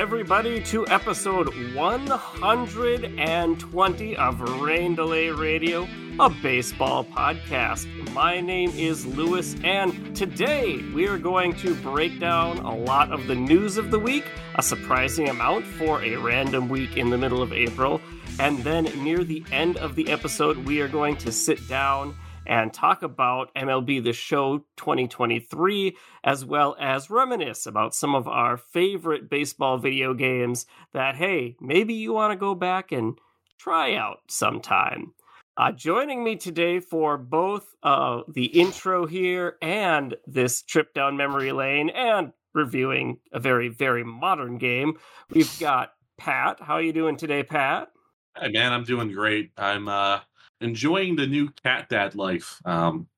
everybody, to episode 120 of Rain Delay Radio, a baseball podcast. My name is Louis, and today we are going to break down a lot of the news of the week, a surprising amount for a random week in the middle of April. And then near the end of the episode, we are going to sit down and talk about MLB The Show 2023, as well as reminisce about some of our favorite baseball video games that, hey, maybe you want to go back and try out sometime. Uh, joining me today for both uh, the intro here and this trip down memory lane and reviewing a very, very modern game, we've got Pat. How are you doing today, Pat? Hey man, I'm doing great. I'm uh enjoying the new cat dad life. Um,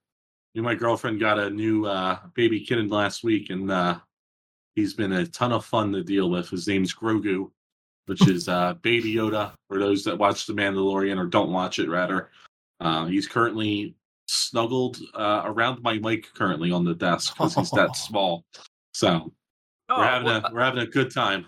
me and my girlfriend got a new uh, baby kitten last week, and uh, he's been a ton of fun to deal with. His name's Grogu, which is uh, Baby Yoda for those that watch The Mandalorian or don't watch it, rather. Uh, he's currently snuggled uh, around my mic currently on the desk because he's that small. So Oh, we're having well, a we're having a good time.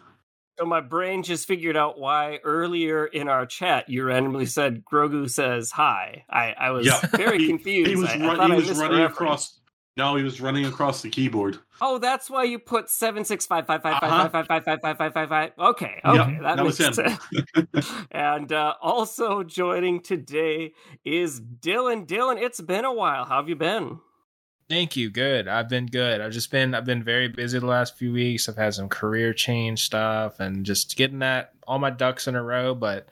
So my brain just figured out why earlier in our chat you randomly said Grogu says hi. I, I was Yeah. very He- confused. He was, I, I run, thought he was running across. No, he was running across the keyboard. Oh, that's why you put seven six five five five Uh-huh. five five five five five five five five. Okay, Yep, okay, that, that makes was him. sense. and uh, also joining today is Dylan. Dylan, it's been a while. How have you been? Thank you. Good. I've been good. I've just been I've been very busy the last few weeks. I've had some career change stuff and just getting that all my ducks in a row, but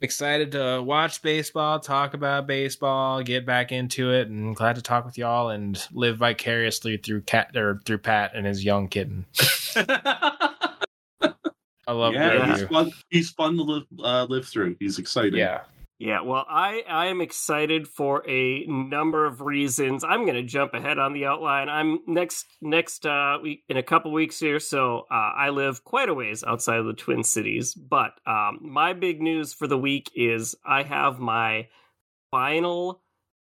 excited to watch baseball, talk about baseball, get back into it and glad to talk with y'all and live vicariously through cat or through Pat and his young kitten. I love yeah, he's fun. He's fun to live uh, live through. He's exciting. Yeah. Yeah, well, I I am excited for a number of reasons. I'm going to jump ahead on the outline. I'm next next uh week in a couple weeks here, so uh, I live quite a ways outside of the Twin Cities. But um, my big news for the week is I have my final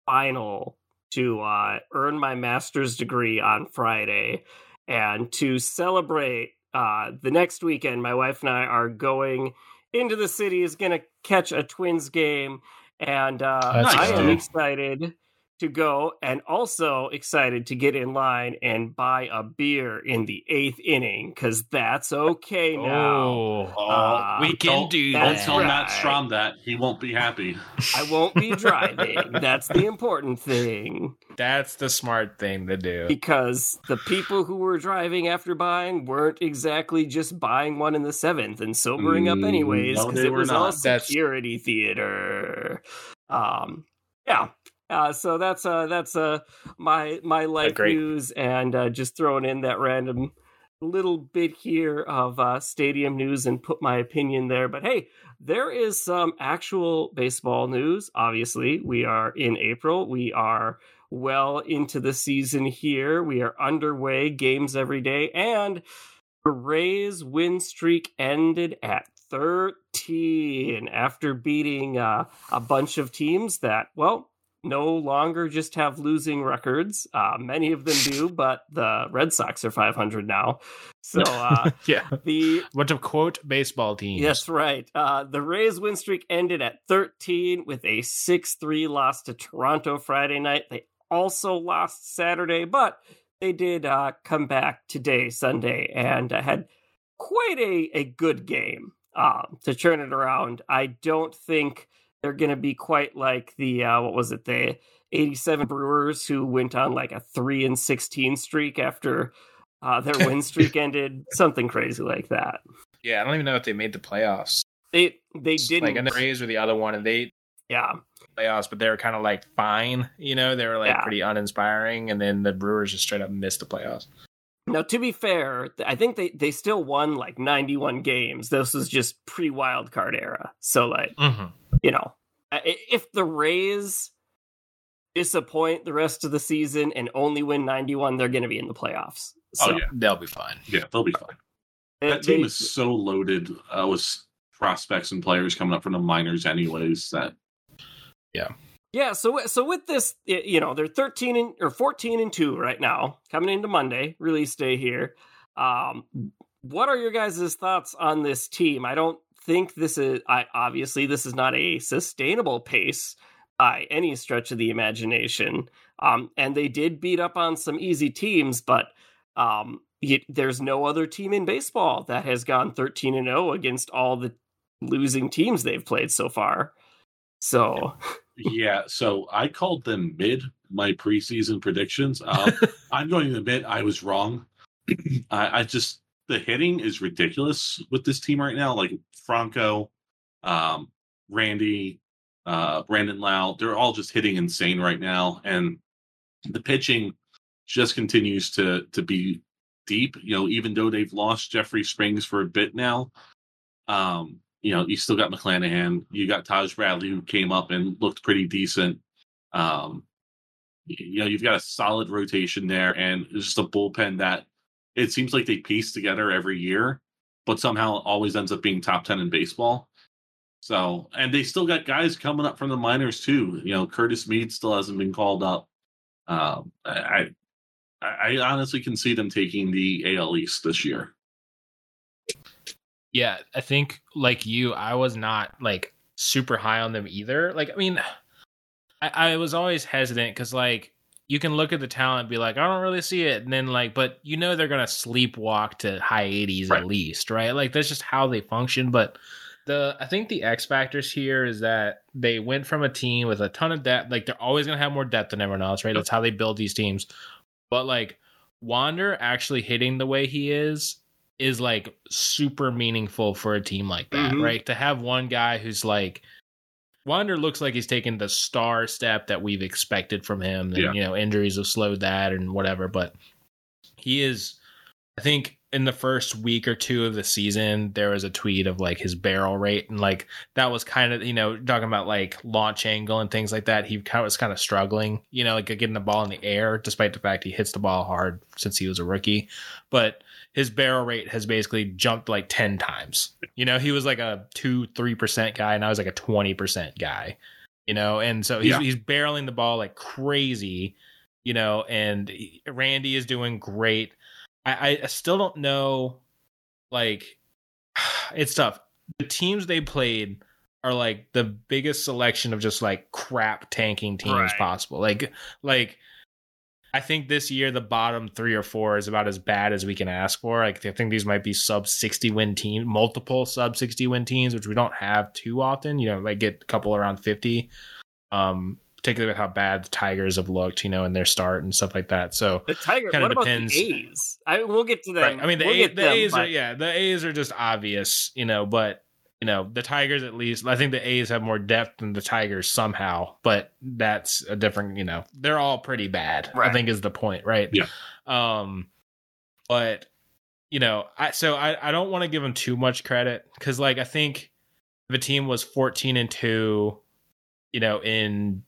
final to uh, earn my master's degree on Friday, and to celebrate uh, the next weekend, my wife and I are going into the city is going to catch a Twins game, and uh, That's I am excited to go, and also excited to get in line and buy a beer in the eighth inning because that's okay now. Oh. Oh, Uh, we can don't- do Don't that. tell Matt Right. Strom that. He won't be happy. I won't be driving. that's the important thing That's the smart thing to do. because the people who were driving after buying weren't exactly just buying one in the seventh and sobering up Mm, anyways because they it were was all not. That's- security theater. Um, yeah. Uh, so that's uh that's uh my my life news and uh, just throwing in that random little bit here of uh, stadium news and put my opinion there. But hey, there is some actual baseball news. Obviously, we are in April. We are well into the season here. We are underway, games every day, and the Rays win streak ended at 13 after beating uh, a bunch of teams that, well, no longer just have losing records. Uh, many of them do, but the Red Sox are 500 now. So uh, yeah. the bunch of quote baseball teams. Yes, right. Uh, the Rays win streak ended at 13 with a 6 3 loss to Toronto Friday night. They also lost Saturday, but they did uh, come back today, Sunday, and uh, had quite a, a good game um, to turn it around. I don't think they're going to be quite like the, uh, what was it, the 87 Brewers who went on like a 3 and 16 streak after. Uh, their win streak ended something crazy like that. Yeah, I don't even know if they made the playoffs. They they didn't. Like, and the Rays were the other one, and they yeah, playoffs, but they were kind of like fine. You know, they were like Yeah. pretty uninspiring, and then the Brewers just straight up missed the playoffs. Now, to be fair, I think they, they still won like 91 games. This was just pre wild card era. So, like, Mm-hmm. You know, if the Rays disappoint the rest of the season and only win 91, they're going to be in the playoffs. So, Oh, yeah. They'll be fine. Yeah, they'll be fine. they- That team they- is so loaded uh, with prospects and players coming up from the minors, anyways. That Yeah, yeah. so so with this, you know, they're thirteen and, or fourteen and two right now, coming into Monday release day here. Um, what are your guys' thoughts on this team? I don't think this is I obviously this is not a sustainable pace by any stretch of the imagination. Um, and they did beat up on some easy teams, but um, there's no other team in baseball that has gone 13 and 0 against all the losing teams they've played so far. So, yeah, so I called them mid my preseason predictions. Um, I'm going to admit I was wrong. I, I, just the hitting is ridiculous with this team right now. Like Franco, um, Randy, uh, Brandon Lowe, they're all just hitting insane right now, and the pitching just continues to to be deep. You know, even though they've lost Jeffrey Springs for a bit now, um, you know, you still got McClanahan. You got Taj Bradley who came up and looked pretty decent. Um, you know, you've got a solid rotation there, and just a bullpen that it seems like they piece together every year, but somehow always ends up being top ten in baseball. So, and they still got guys coming up from the minors too. You know, Curtis Mead still hasn't been called up. Um, I, I honestly can see them taking the AL East this year. Yeah, I think like you, I was not like super high on them either. Like, I mean, I, I was always hesitant because like you can look at the talent and be like, I don't really see it, and then like, but you know they're gonna sleepwalk to high 80s right. at least, right? Like that's just how they function. But the I think the X factors here is that they went from a team with a ton of depth, like they're always gonna have more depth than everyone else, right? Yep. That's how they build these teams. But like Wander actually hitting the way he is is like super meaningful for a team like that, mm-hmm. right? To have one guy who's like Wander looks like he's taken the star step that we've expected from him. And, yeah. you know, injuries have slowed that and whatever, but he is I think in the first week or two of the season, there was a tweet of like his barrel rate, and like that was kind of you know talking about like launch angle and things like that. He was kind of struggling, you know, like getting the ball in the air, despite the fact he hits the ball hard since he was a rookie. But his barrel rate has basically jumped like ten times. You know, he was like a two three percent guy, and I was like a twenty percent guy. You know, and so he's yeah. he's barreling the ball like crazy. You know, and Randy is doing great I, I still don't know. Like, it's tough. The teams they played are like the biggest selection of just like crap tanking teams right. possible. Like, like I think this year the bottom three or four is about as bad as we can ask for. Like, I think these might be sub sixty win teams, multiple sub sixty win teams, which we don't have too often. You know, like get a couple around fifty. Um, particularly with how bad the Tigers have looked, you know, in their start and stuff like that. So the Tigers, kind of depends. A's? I we'll get to them. Right. I mean, the, we'll a, the them, A's but... are yeah, the A's are just obvious, you know, but you know, the Tigers at least. I think the A's have more depth than the Tigers somehow, but that's a different. You know, they're all pretty bad. Right. I think is the point, right? Yeah. Um, but you know, I so I I don't want to give them too much credit because like I think the team was fourteen and two, you know, in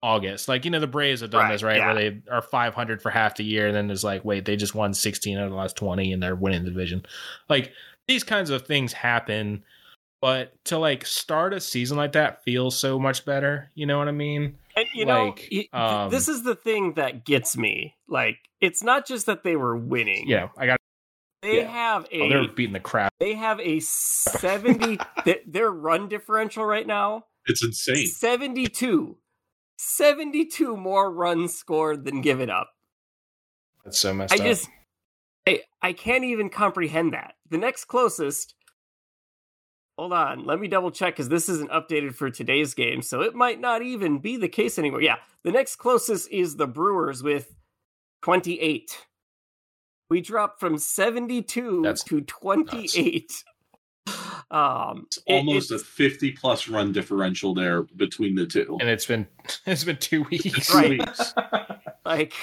August. Like, you know, the Braves have done right, this, right? Yeah. Where they are 500 for half the year, and then there's like, wait, they just won 16 out of the last 20 and they're winning the division. Like, these kinds of things happen, but to like start a season like that feels so much better. You know what I mean? And you like, know, um, this is the thing that gets me. Like, it's not just that they were winning. Yeah, I got. They yeah. have a. Oh, they're beating the crap. They have a 70. their run differential right now. It's insane. 72. 72 more runs scored than given up. That's so messed I up. I just I I can't even comprehend that. The next closest Hold on, let me double check because this isn't updated for today's game, so it might not even be the case anymore. Yeah, the next closest is the Brewers with 28. We dropped from 72 That's to 28. Nuts. Um, it's almost it, a 50 plus run differential there between the two. And it's been it's been two weeks. Two right. weeks. like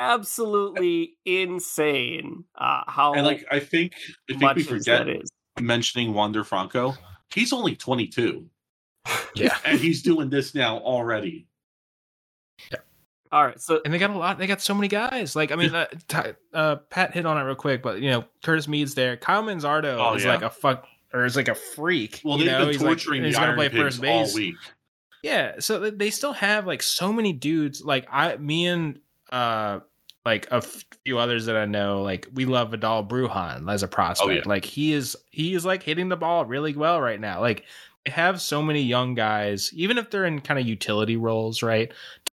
absolutely insane. Uh, how and like I think I think we forget mentioning Wander Franco. He's only 22. Yeah, and he's doing this now already. Yeah. All right, so and they got a lot. They got so many guys. Like I mean, uh, uh, Pat hit on it real quick, but you know, Curtis Mead's there. Kyle Manzardo oh, is yeah. like a fuck or is like a freak. Well, they've know? been he's torturing like, he's gonna play first base all week. Yeah, so they still have like so many dudes. Like I, me and uh like a few others that I know, like we love Vidal Bruján as a oh, prospect. Oh, yeah. Like he is he is like hitting the ball really well right now. Like they have so many young guys, even if they're in kind of utility roles, right?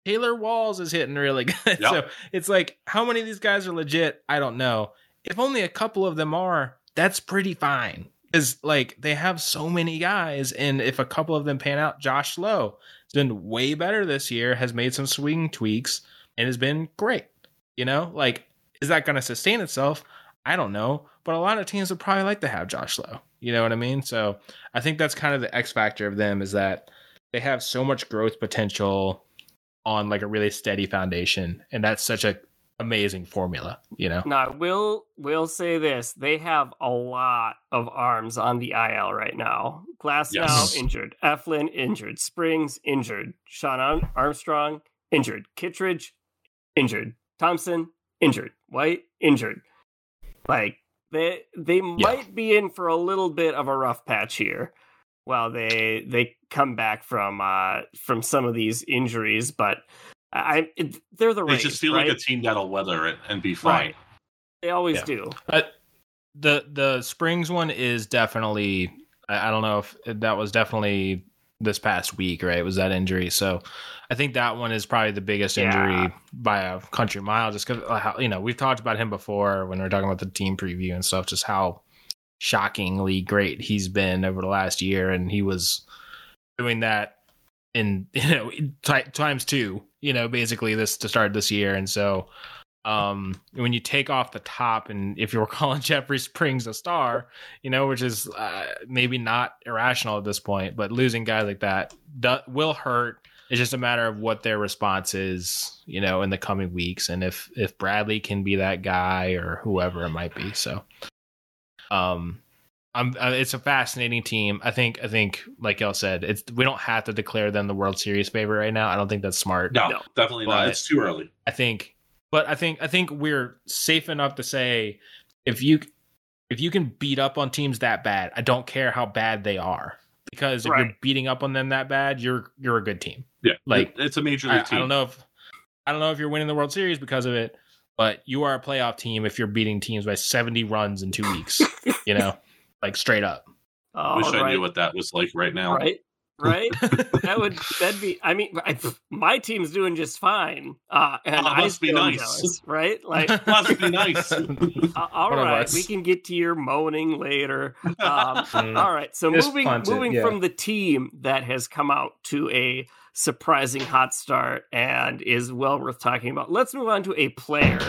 Taylor Walls is hitting really good. Yep. So it's like how many of these guys are legit? I don't know. If only a couple of them are, that's pretty fine. Because like they have so many guys, and if a couple of them pan out, Josh Lowe has been way better this year, has made some swing tweaks, and has been great. You know, like is that going to sustain itself? I don't know, but a lot of teams would probably like to have Josh Lowe. You know what I mean? So I think that's kind of the X factor of them is that they have so much growth potential on like a really steady foundation, and that's such a amazing formula. You know? Now, we'll we'll say this: they have a lot of arms on the IL right now. Glass Yes. now injured, Eflin injured, Springs injured, Shawn Armstrong injured, Kittredge injured, Thompson injured, White injured. Like they they might be in for a little bit of a rough patch here. While they they come back from uh from some of these injuries, but I it, they're the right They Rays, just feel right? like a team that'll weather it and be fine. Right. They always Yeah. do. But the the Springs one is definitely I, I don't know if that was definitely this past week, right? Was that injury? So I think that one is probably the biggest Yeah. injury by a country mile. Just because uh, how you know we've talked about him before when we are talking about the team preview and stuff. Just how shockingly great he's been over the last year, and he was doing that in you know ti times two. You know, basically this to start this year, and so um when you take off the top and if you're calling Jeffrey Springs a star, you know, which is uh, maybe not irrational at this point, but losing guys like that do- will hurt. It's just a matter of what their response is, you know, in the coming weeks, and if if Bradley can be that guy or whoever it might be. So, um, I'm uh, it's a fascinating team. I think I think like y'all said, it's we don't have to declare them the World Series favorite right now. I don't think that's smart. No, No. definitely But- not. It's too early. I think, but I think I think we're safe enough to say if you if you can beat up on teams that bad, I don't care how bad they are because if you're beating up on them that bad, you're you're a good team. Yeah, Like, it's a major I, league I team. don't know if I don't know if you're winning the World Series because of it, but you are a playoff team if you're beating teams by 70 runs in two weeks. you know, like straight up. Oh, Wish I knew what that was like right now. right, right. that would that'd be. I mean, I, my team's doing just fine, uh, and Oh, I must be nice. jealous, right? Like, Must be nice. uh, all One right, we can get to your moaning later. Um, Mm. all right, so Just moving punt it, moving yeah. from the team that has come out to a surprising hot start and is well worth talking about. Let's move on to a player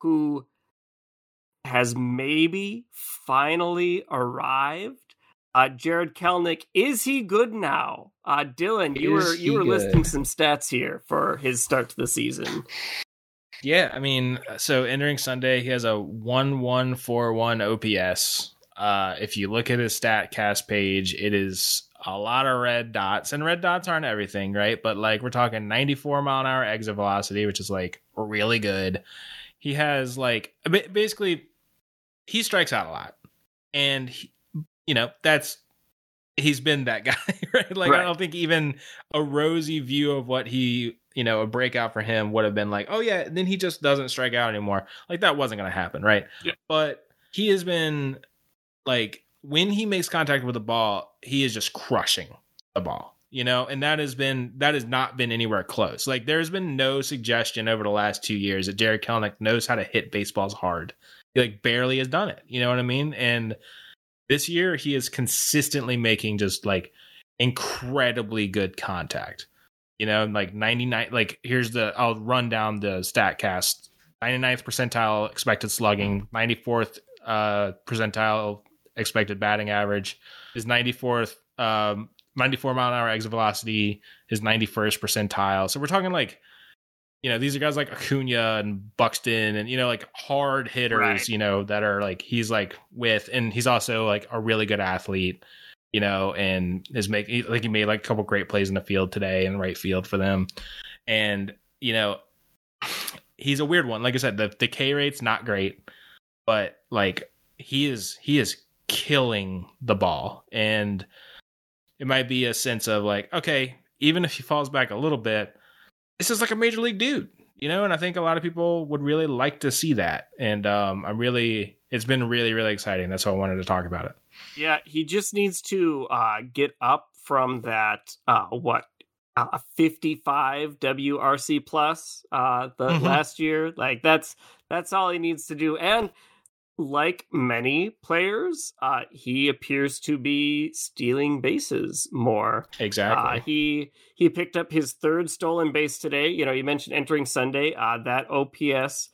who has maybe finally arrived. Uh, Jarred Kelenic, is he good now? Uh, Dylan, you Is were you were good? listing some stats here for his start to the season. Yeah, I mean, so entering Sunday, he has a one one four one OPS. Uh, if you look at his Statcast page, it is a lot of red dots, and red dots aren't everything, right? But like we're talking ninety four mile an hour exit velocity, which is like really good. He has like basically he strikes out a lot, and he, you know that's he's been that guy, right? Like Right. I don't think even a rosy view of what he, you know, a breakout for him would have been like, oh yeah, then he just doesn't strike out anymore. Like that wasn't going to happen, right? Yeah. But he has been like when he makes contact with the ball, he is just crushing the ball. You know, and that has been that has not been anywhere close. Like there's been no suggestion over the last two years that Derek Kelenic knows how to hit baseballs hard. He like barely has done it. You know what I mean? And this year he is consistently making just like incredibly good contact. You know, like 99 like here's the I'll run down the stat cast. 99th percentile expected slugging, 94th uh percentile expected batting average, his 94th um 94 mile an hour exit velocity, his 91st percentile. So we're talking like you know, these are guys like Acuna and Buxton and, you know, like hard hitters, Right. you know, that are like, he's like with, and he's also like a really good athlete, you know, and is making, like, he made like a couple great plays in the field today in right field for them. And, you know, he's a weird one. Like I said, the, the K rate's not great, but like he is, he is killing the ball. And it might be a sense of like, okay, even if he falls back a little bit, this is like a major league dude. you know, and I think a lot of people would really like to see that. And um, I'm really, it's been really, really exciting. That's why I wanted to talk about it. Yeah, he just needs to uh, get up from that, uh, what, uh, 55 WRC plus uh, the Mhm. last year. Like that's that's all he needs to do. And like many players, uh, he appears to be stealing bases more. Exactly. Uh, he he picked up his third stolen base today. You know, you mentioned entering Sunday. Uh, that OPS,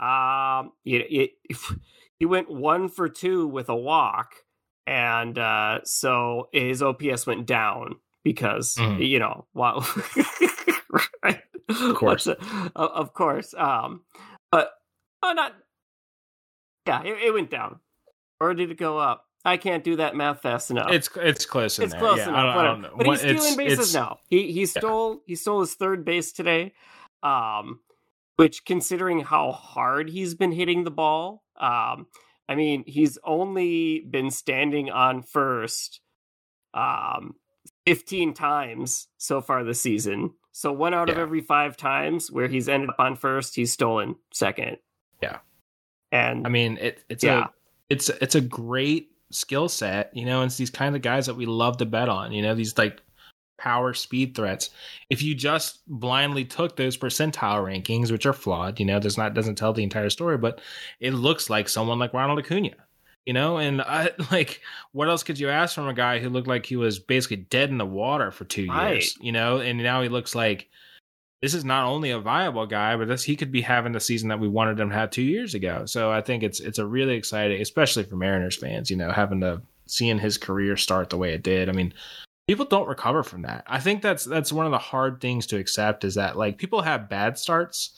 um, it, it, he went one for two with a walk, and uh, so his OPS went down because Mhm. you know, wow, right? Of course. Of of course. Um, but oh, not yeah, it, it went down, or did it go up? I can't do that math fast enough it's it's close it's there. close yeah, enough. I don't, I don't know. But he's stealing it's- bases it's- now. He he Yeah. stole he stole his third base today. Um, which considering how hard he's been hitting the ball, um, I mean he's only been standing on first, um, fifteen times so far this season. So one out of every five times where he's ended up on first, he's stolen second. Yeah. And I mean, it, it's Yeah. a it's it's a great skill set, you know. And it's these kind of guys that we love to bet on, you know. These like power speed threats. If you just blindly took those percentile rankings, which are flawed, you know, does not doesn't tell the entire story, but it looks like someone like Ronald Acuna, you know. And I like, what else could you ask from a guy who looked like he was basically dead in the water for two Right. years, you know? And now he looks like this is not only a viable guy, but this he could be having the season that we wanted him to have two years ago. So I think it's it's a really exciting, especially for Mariners fans, you know, having to seeing his career start the way it did. I mean, people don't recover from that. I think that's that's one of the hard things to accept is that like people have bad starts.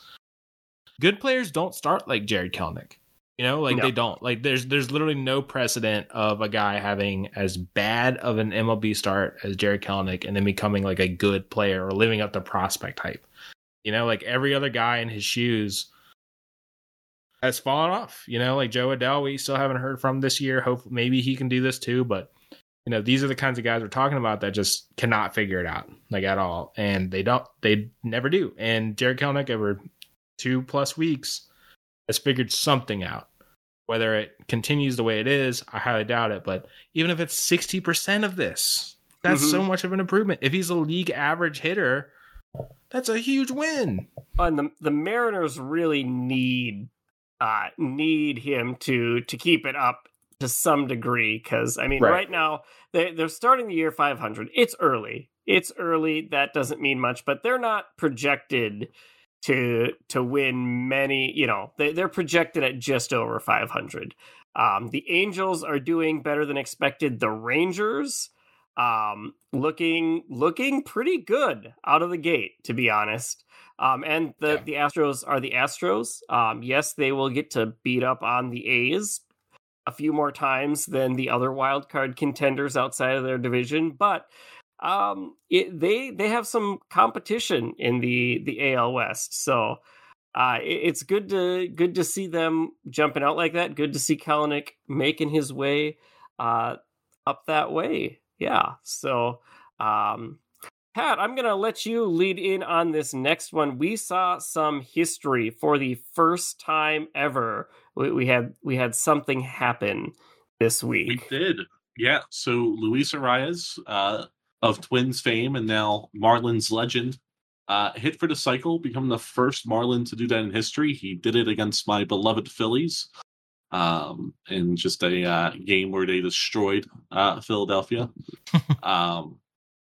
Good players don't start like Jarred Kelenic. You know, like No. they don't. Like there's there's literally no precedent of a guy having as bad of an MLB start as Jarred Kelenic and then becoming like a good player or living up to prospect hype. You know, like every other guy in his shoes has fallen off. You know, like Jo Adell, we still haven't heard from this year. Hope maybe he can do this too, but you know, these are the kinds of guys we're talking about that just cannot figure it out, like at all. And they don't they never do. And Jarred Kelenic over two plus weeks has figured something out. Whether it continues the way it is, I highly doubt it. But even if it's 60% of this, that's Mhm. so much of an improvement. If he's a league average hitter, that's a huge win. and the the Mariners really need uh need him to to keep it up to some degree because I mean Right. right, now they they're starting the year 500. It's early. It's early. That doesn't mean much, but they're not projected to to win many. You know, they they're projected at just over 500. Um, the Angels are doing better than expected. The Rangers um looking looking pretty good out of the gate to be honest. Um and the Yeah. the astros are the astros. Um yes they will get to beat up on the a's a few more times than the other wild card contenders outside of their division but um it, they they have some competition in the the al west. So uh it, it's good to good to see them jumping out like that. Good to see Kelenic making his way uh up that way yeah so um pat i'm gonna let you lead in on this next one we saw some history for the first time ever we, we had we had something happen this week. We did. Yeah. So Luis Arraez, uh, of Twins fame and now Marlins legend, uh, hit for the cycle, becoming the first Marlin to do that in history. He did it against my beloved Phillies um, in just a uh, game where they destroyed uh, Philadelphia. um,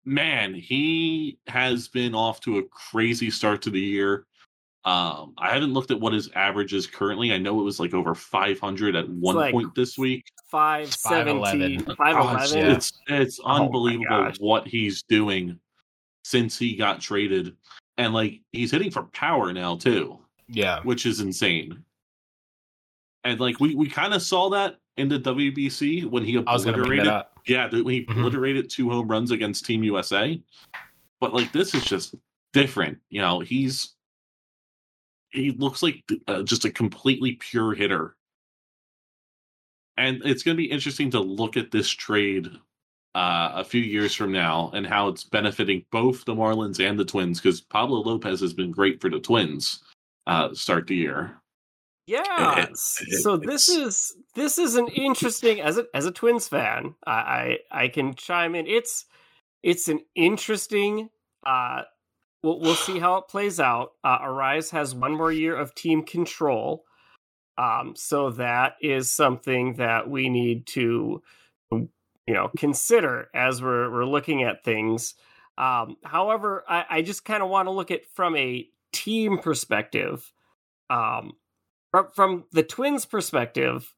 man, he has been off to a crazy start to the year. Um, I haven't looked at what his average is currently. I know it was like over 500 at one like point this week. 517 5'11". 511 Yeah. It's it's Oh unbelievable gosh. what he's doing since he got traded, and like he's hitting for power now too, Yeah. which is insane. And like we we kind of saw that in the WBC when he I was bring obliterated, yeah, when he Mhm. obliterated two home runs against Team USA. But like this is just different, you know. He's he looks like uh, just a completely pure hitter. And it's going to be interesting to look at this trade uh, a few years from now and how it's benefiting both the Marlins and the Twins because Pablo Lopez has been great for the Twins. uh, start the year. Yeah. So this is this is an interesting as a as a Twins fan. I I, I can chime in. It's it's an interesting. Uh, we'll we'll see how it plays out. Uh, Arraez has one more year of team control. Um, so that is something that we need to, you know, consider as we're we're looking at things. Um, however, I, I just kind of want to look at from a team perspective. Um, from from the Twins' perspective,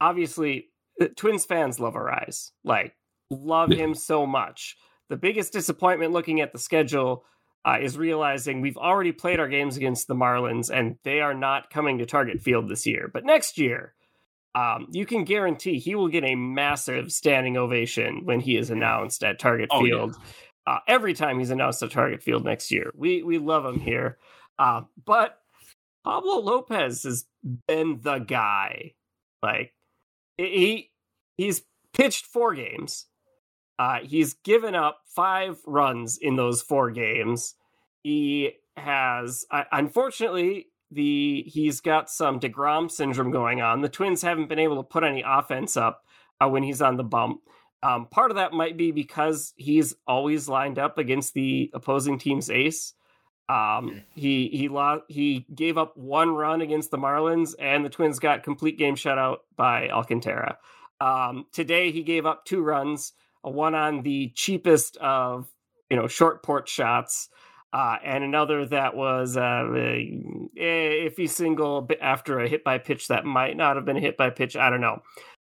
obviously, Twins fans love Arraez. Like, love Yeah. him so much. The biggest disappointment looking at the schedule uh, is realizing we've already played our games against the Marlins, and they are not coming to Target Field this year. But next year, um, you can guarantee he will get a massive standing ovation when he is announced at Target Oh, yeah. Field. Uh, every time he's announced at Target Field next year, we we love him here. Uh, but Pablo Lopez has been the guy. Like he he's pitched four games. Uh, he's given up five runs in those four games. He has, uh, unfortunately, the he's got some deGrom syndrome going on. The Twins haven't been able to put any offense up uh, when he's on the bump. Um, part of that might be because he's always lined up against the opposing team's ace. Um, he he lost. He gave up one run against the Marlins, and the Twins got complete game shutout by Alcantara. Um, today he gave up two runs, one on the cheapest of you know short port shots, uh, and another that was uh, if he single after a hit by pitch that might not have been a hit by pitch. I don't know.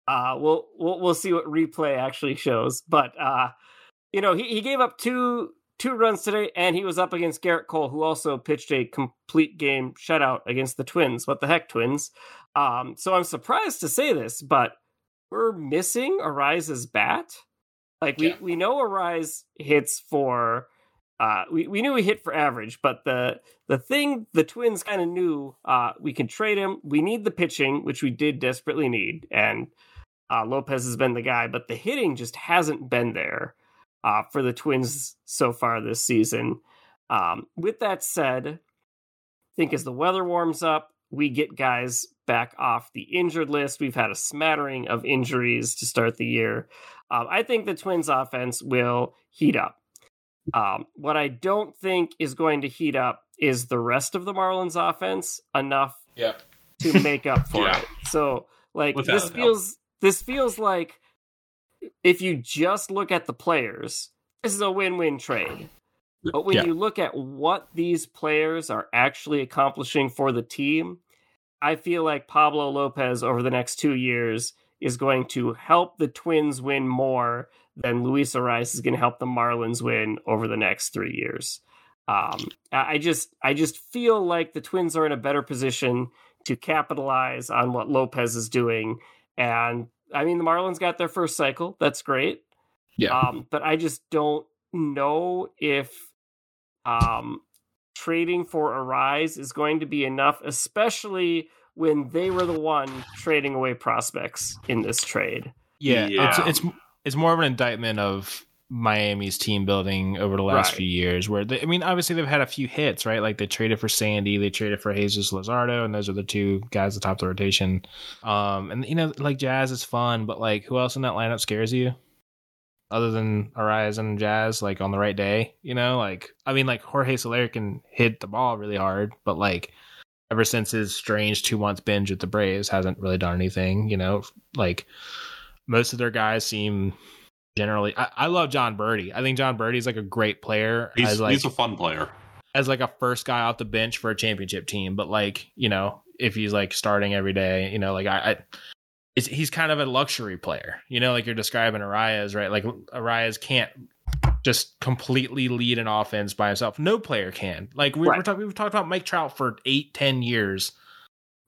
Uh, we'll we'll we'll see what replay actually shows, but uh, you know he, he gave up two two runs today, and he was up against Gerrit Cole, who also pitched a complete game shutout against the Twins. What the heck, Twins? Um, so I'm surprised to say this, but we're missing Arraez's bat. Like we, Yeah. we know Arise hits for uh we, we knew he hit for average, but the the thing the twins kind of knew uh we can trade him. We need the pitching, which we did desperately need, and uh Lopez has been the guy, but the hitting just hasn't been there uh for the twins so far this season. Um with that said, I think as the weather warms up, we get guys back off the injured list. We've had a smattering of injuries to start the year. Um, I think the Twins offense will heat up. Um, what I don't think is going to heat up is the rest of the Marlins offense enough Yeah. to make up for Yeah. it. So like Without this feels this feels like if you just look at the players, this is a win-win trade. But when Yeah. you look at what these players are actually accomplishing for the team, I feel like Pablo Lopez over the next two years is going to help the Twins win more than Luis Arraez is going to help the Marlins win over the next three years. Um, I just, I just feel like the Twins are in a better position to capitalize on what Lopez is doing. And I mean, the Marlins got their first cycle. That's great. Yeah. Um, but I just don't know if um, trading for Arraez is going to be enough, especially when they were the one trading away prospects in this trade. Yeah, Yeah. it's it's it's more of an indictment of Miami's team building over the last Right. few years. Where they, I mean, obviously they've had a few hits, right? Like they traded for Sandy, they traded for Jesus Luzardo, and those are the two guys at the top of the rotation. Um, and you know, like Jazz is fun, but like who else in that lineup scares you? Other than Arraez and Jazz, like on the right day, you know, like I mean, like Jorge Soler can hit the ball really hard, but like ever since his strange two month binge at the Braves, hasn't really done anything. You know, like most of their guys seem generally. I, I love Jon Berti. I think Jon Berti's like a great player He's, as like he's a fun player. as like a first guy off the bench for a championship team. But like you know, if he's like starting every day, you know, like I. I it's, he's kind of a luxury player, you know, like you're describing Arraez, right? Like Arraez can't just completely lead an offense by himself. No player can. Like we, Right. we're talking, we've talked about Mike Trout for eight, ten years,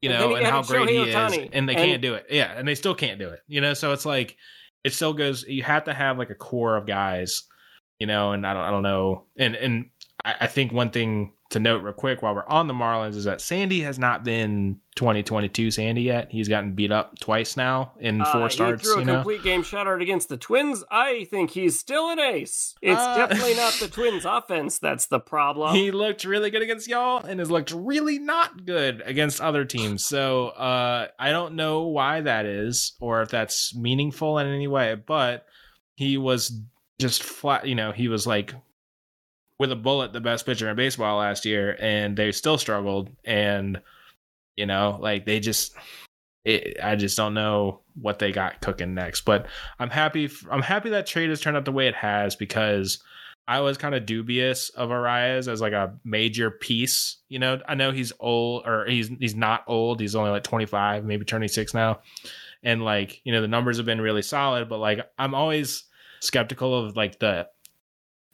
you And know, then and how added great he Shohei is, and they and- can't do it. Yeah, and they still can't do it. You know, so it's like it still goes. You have to have like a core of guys, you know, and I don't, I don't know, and and I, I think one thing to note real quick while we're on the Marlins is that Sandy has not been 2022 Sandy yet. He's gotten beat up twice now in four Uh, starts. He threw a you know? complete game shutout against the Twins. I think he's still an ace. It's Uh, definitely not the Twins' offense that's the problem. he looked really good against y'all and has looked really not good against other teams. So uh, I don't know why that is or if that's meaningful in any way, but he was just flat. You know, he was like with a bullet the best pitcher in baseball last year, and they still struggled. And you know, like they just. It, I just don't know what they got cooking next, but I'm happy. I'm happy that trade has turned out the way it has because I was kind of dubious of Arraez as like a major piece. You know, I know he's old or he's he's not old. He's only like 25, maybe turning six now. And like, you know, the numbers have been really solid, but like I'm always skeptical of like the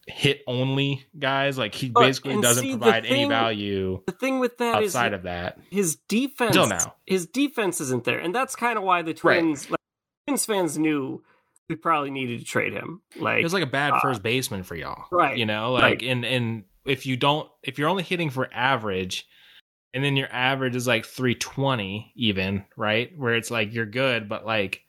hit only guys. Like he basically doesn't see, provide any value the thing with that is outside of that. his defense. Until now. his defense isn't there, and that's kind of why the Twins, like, Twins fans, knew we probably needed to trade him. Like, It was like a bad uh, first baseman for y'all. right, You know, like right. and and if you don't if you're only hitting for average and then your average is like 320 even, right? Where it's like you're good, but like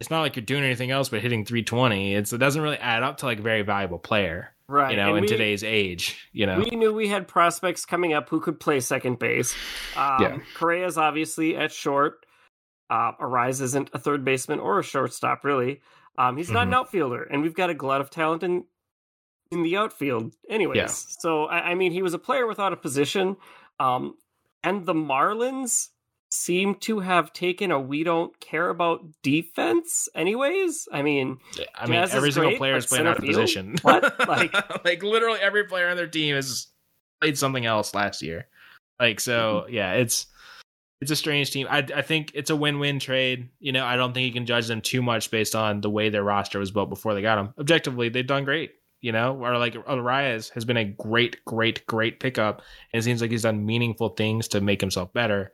it's not like you're doing anything else but hitting 320. It's it doesn't really add up to like a very valuable player, right. you know, and in we- today's age, you know. We knew we had prospects coming up who could play second base. Um, Yeah. Correa's obviously at short. Uh, Arraez isn't a third baseman or a shortstop, really. Um, he's not an Mhm. outfielder, and we've got a glut of talent in in the outfield, anyways. Yeah. So I, I mean, he was a player without a position. Um, and the Marlins seem to have taken a we don't care about defense, anyways. I mean, I mean, Jazz every single great, player is playing out of field? position. What? Like- like literally every player on their team has played something else last year. Like so, Mm-hmm. yeah, it's it's a strange team. I I think it's a win-win trade. You know, I don't think you can judge them too much based on the way their roster was built before they got them. Objectively, they've done great. You know, or like Arraez has been a great, great, great pickup, and it seems like he's done meaningful things to make himself better.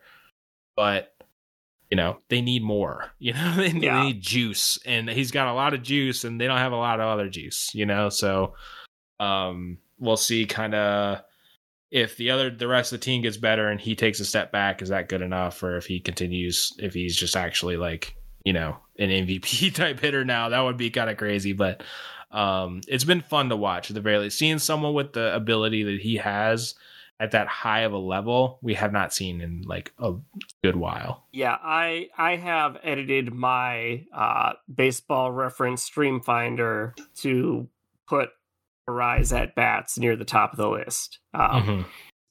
But you know, they need more. You know, they, they Yeah. need juice, and he's got a lot of juice, and they don't have a lot of other juice. You know, so um, we'll see kind of if the other the rest of the team gets better and he takes a step back. Is that good enough, or if he continues, if he's just actually like you know an MVP type hitter now, that would be kind of crazy. But um, it's been fun to watch at the very least. Seeing someone with the ability that he has at that high of a level, we have not seen in like a good while. Yeah, I I have edited my uh, baseball reference stream finder to put rise at bats near the top of the list. Um, Mhm.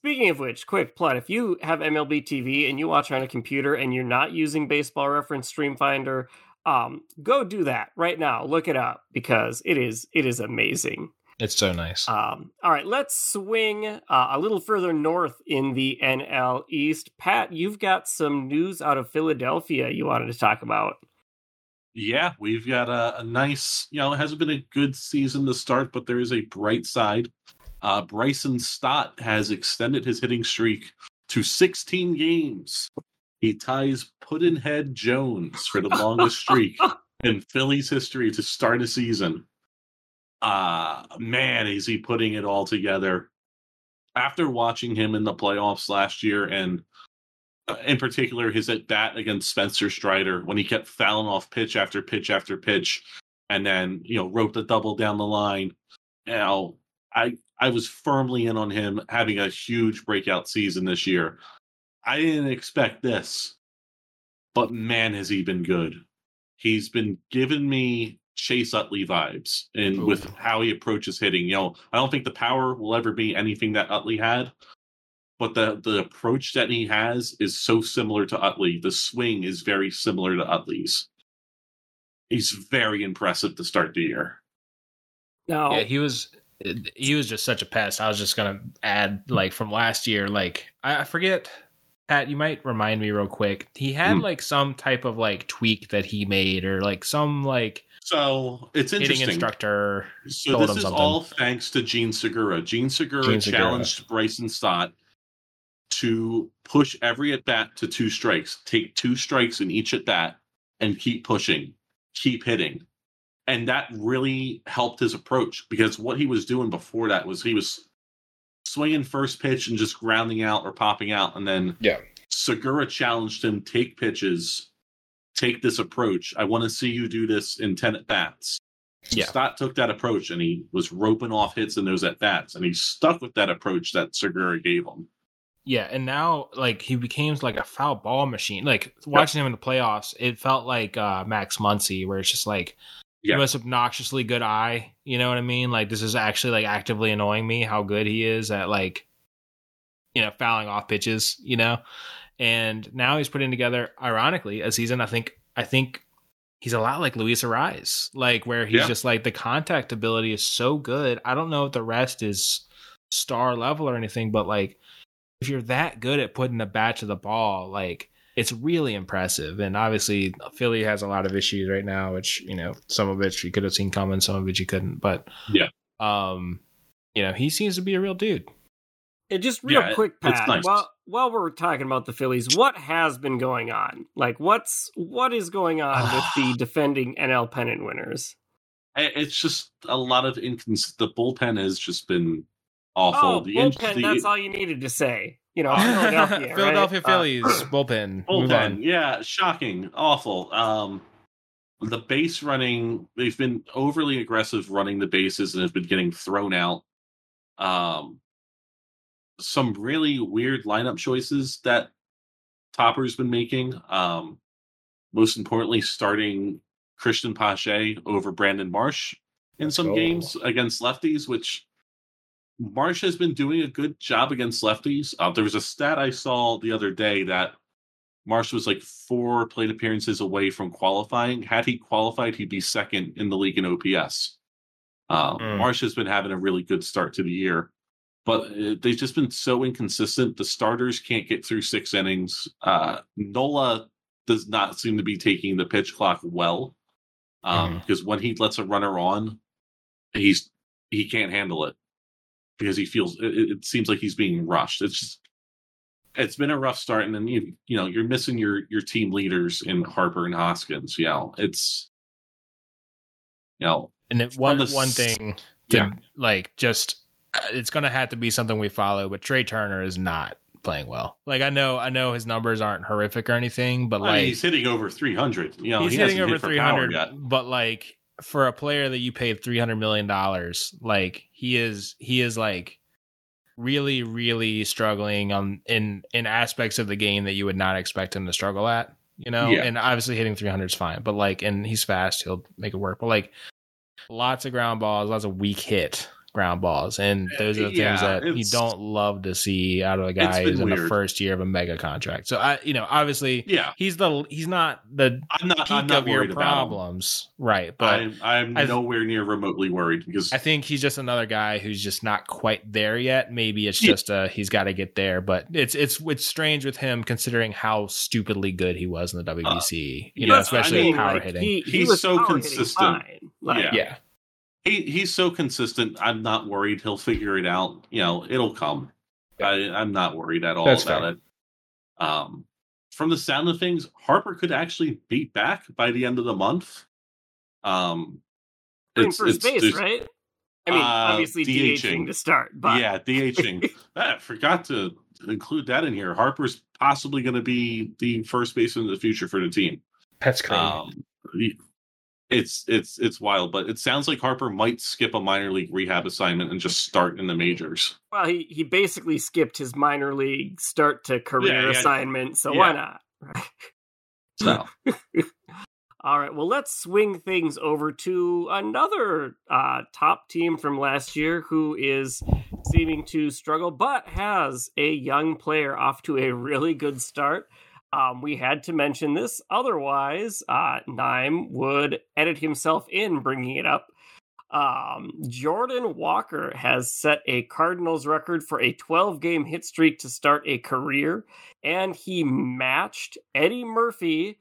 Speaking of which, quick plug: if you have MLB TV and you watch on a computer and you're not using Baseball Reference Stream Finder, um, go do that right now. Look it up because it is it is amazing. It's so nice. Um, all right, let's swing uh, a little further north in the NL East. Pat, you've got some news out of Philadelphia you wanted to talk about. Yeah, we've got a, a nice, you know, it hasn't been a good season to start, but there is a bright side. Uh, Bryson Stott has extended his hitting streak to 16 games. He ties Puddinhead Jones for the longest streak in Phillies history to start a season. Uh, man, is he putting it all together. After watching him in the playoffs last year and uh, in particular his at bat against Spencer Strider when he kept fouling off pitch after pitch after pitch, and then you know wrote the double down the line. You I I was firmly in on him having a huge breakout season this year. I didn't expect this, but man, has he been good. He's been giving me Chase Utley vibes and Ooh. with how he approaches hitting. You know, I don't think the power will ever be anything that Utley had, but the the approach that he has is so similar to Utley. The swing is very similar to Utley's. He's very impressive to start the year. Now, Yeah, he was he was just such a pest. I was just gonna add like from last year, like I, I forget Pat, you might remind me real quick. He had Hmm. like some type of like tweak that he made or like some like So it's hitting interesting. instructor. So this is something. all thanks to Jean Segura. Jean Segura Gene Segura. challenged Bryson Stott to push every at bat to two strikes, take two strikes in each at bat, and keep pushing, keep hitting. And that really helped his approach because what he was doing before that was he was swinging first pitch and just grounding out or popping out. And then Yeah. Segura challenged him take pitches, take this approach. I want to see you do this in 10 at bats. Yeah. Stott took that approach and he was roping off hits in those at bats, and he stuck with that approach that Segura gave him. Yeah, and now like he became like a foul ball machine. Like watching him in the playoffs, it felt like uh Max Muncy, where it's just like Yeah. the most obnoxiously good eye. You know what I mean? Like this is actually like actively annoying me how good he is at like you know fouling off pitches. You know, and now he's putting together, ironically, a season. I think I think he's a lot like Luis Arraez, like where he's Yeah. just like the contact ability is so good. I don't know if the rest is star level or anything, but like if you're that good at putting the bat to the ball, like it's really impressive. And obviously, Philly has a lot of issues right now, which you know some of which you could have seen coming, some of which you couldn't. But Yeah. um, you know, he seems to be a real dude. And just real Yeah, quick, it's Pat. nice. While while we're talking about the Phillies, what has been going on? Like, what's what is going on with the defending NL pennant winners? It's just a lot of incons. The bullpen has just been awful. Oh, the in- bullpen. the- that's all you needed to say. You know, Philadelphia. right? Philadelphia Uh, Phillies bullpen. Bullpen, yeah, shocking, awful. Um, the base running, they've been overly aggressive running the bases and have been getting thrown out. Um, some really weird lineup choices that Topper's been making. Um, most importantly, starting Christian Pache over Brandon Marsh in some go. games against lefties, which Marsh has been doing a good job against lefties. Uh, there was a stat I saw the other day that Marsh was like four plate appearances away from qualifying. Had he qualified, he'd be second in the league in OPS. Um, Mm. Marsh has been having a really good start to the year, but uh, they've just been so inconsistent. The starters can't get through six innings. Uh, Nola does not seem to be taking the pitch clock well um, because when he lets a runner on, he's he can't handle it because he feels it, it- seems like he's being rushed. It's just it's been a rough start, and then you you know you're missing your your team leaders in Harper and Hoskins. You know it's you know And it, one one thing to Yeah. like just uh, it's gonna have to be something we follow, but Trea Turner is not playing well. Like I know I know his numbers aren't horrific or anything, but I mean, like he's hitting over 300. You know he's he hitting over hit three hundred, but like for a player that you paid three hundred million dollars, like he is he is like really really struggling on in in aspects of the game that you would not expect him to struggle at. You know, Yeah. and obviously hitting three hundred is fine, but like and he's fast, he'll make it work. But like lots of ground balls, lots of weak hit ground balls, and those are the Yeah, things that you don't love to see out of a guy who's in the first year of a mega contract. So I, you know, obviously Yeah, he's the he's not the I'm not. peak I'm not of your worried about him. problems, right? But I'm, I'm I- nowhere near remotely worried because I think he's just another guy who's just not quite there yet. Maybe it's Yeah. just uh he's got to get there, but it's it's it's strange with him considering how stupidly good he was in the WBC. you know, yeah, especially I mean, power like, hitting. He, he He's was so power consistent. fine. Like, Yeah. yeah, he he's so consistent. I'm not worried. He'll figure it out. You know, it'll come. I, I'm not worried at all That's about fair. it. Um, from the sound of things, Harper could actually be back by the end of the month. Um, in first base, there's- right? I mean, Uh, obviously DHing. DHing to start, but Yeah, DHing. I forgot to include that in here. Harper's possibly going to be the first baseman in the future for the team. that's crazy. Um, he- it's it's it's wild, but it sounds like Harper might skip a minor league rehab assignment and just start in the majors. well, he he basically skipped his minor league start to career Yeah, yeah. assignment, so Yeah. why not? So All right, well, let's swing things over to another uh, top team from last year who is seeming to struggle, but has a young player off to a really good start. Um, we had to mention this, otherwise, uh, would edit himself in bringing it up. Um, Jordan Walker has set a Cardinals record for a 12 game hit streak to start a career, and he matched Eddie Murphy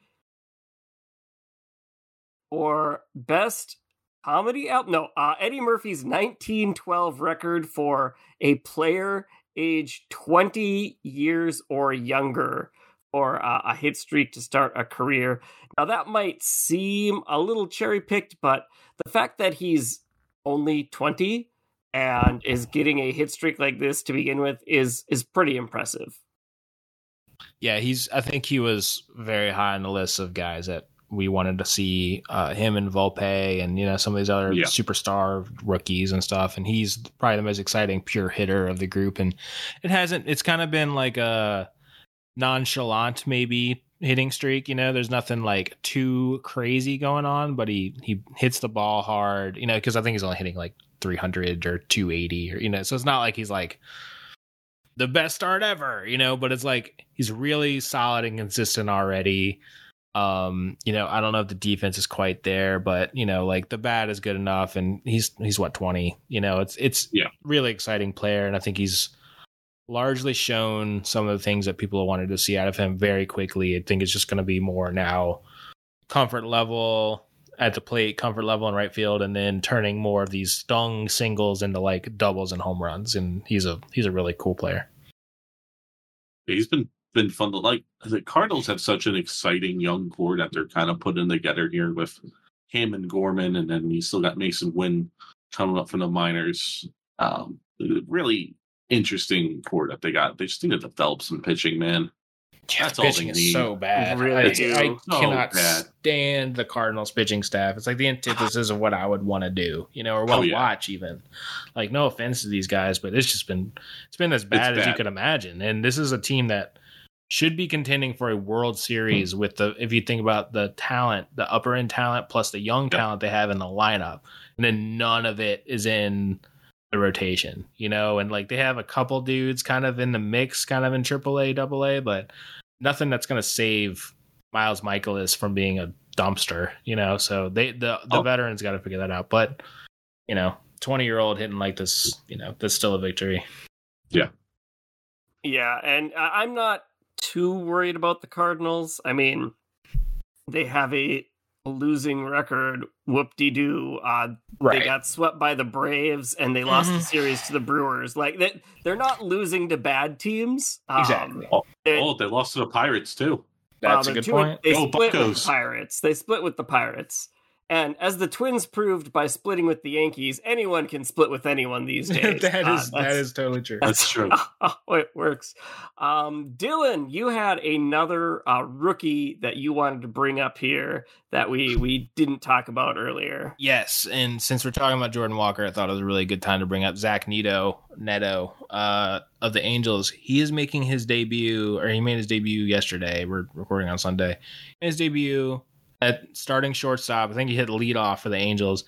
for best comedy album. No, uh, Eddie Murphy's 1912 record for a player age 20 years or younger for uh, a hit streak to start a career. Now, that might seem a little cherry picked, but the fact that he's only 20 and is getting a hit streak like this to begin with is is pretty impressive. Yeah, he's. I think he was very high on the list of guys that we wanted to see uh, him and Volpe and you know some of these other Yeah. superstar rookies and stuff. And he's probably the most exciting pure hitter of the group. And it hasn't. It's kind of been like a nonchalant maybe hitting streak. You know, there's nothing like too crazy going on, but he he hits the ball hard. You know, because I think he's only hitting like 300 or 280 or you know, so it's not like he's like the best start ever, you know, but it's like he's really solid and consistent already. Um, you know, I don't know if the defense is quite there, but you know, like the bat is good enough and he's he's what 20. You know, it's it's Yeah. really exciting player and I think he's largely shown some of the things that people wanted to see out of him very quickly. I think it's just going to be more now comfort level at the plate, comfort level in right field, and then turning more of these stung singles into like doubles and home runs. And he's a he's a really cool player. He's been been fun to like. The Cardinals have such an exciting young core that they're kind of putting together here with him and Gorman, and then you still got Masyn Winn coming up from the minors. Um, really interesting core that they got. They just need to develop some pitching, man. That's all pitching they is need. so bad. Really I. I So cannot bad. stand the Cardinals pitching staff. It's like the antithesis of what I would want to do, you know, or want Oh, to yeah. watch. Even like, no offense to these guys, but it's just been it's been as bad as you could imagine. And this is a team that should be contending for a World Series with the if you think about the talent, the upper end talent plus the young Yeah. talent they have in the lineup, and then none of it is in the rotation, you know, and like they have a couple dudes kind of in the mix, kind of in AAA, AA, but nothing that's going to save Miles Mikolas from being a dumpster, you know. So they the the Oh. veterans got to figure that out, but you know, twenty year old hitting like this, you know, that's still a victory. Yeah, yeah, and I- I'm not too worried about the Cardinals. I mean, they have a losing record. Whoop de doo. Uh, They got swept by the Braves and they lost the Mhm. series to the Brewers. Like they, they're not losing to bad teams. Um, Exactly. they- Oh, they lost to the Pirates too. That's uh, a good two- point. They Go split with the Pirates. They split with the Pirates. And as the Twins proved by splitting with the Yankees, anyone can split with anyone these days. that uh, is that is totally true. That's true. how it works. Um, Dylan, you had another uh, rookie that you wanted to bring up here that we we didn't talk about earlier. Yes, and since we're talking about Jordan Walker, I thought it was a really good time to bring up Zach Neto, Neto uh, of the Angels. He is making his debut, or he made his debut yesterday. We're recording on Sunday. His debut at starting shortstop. I think he hit leadoff for the Angels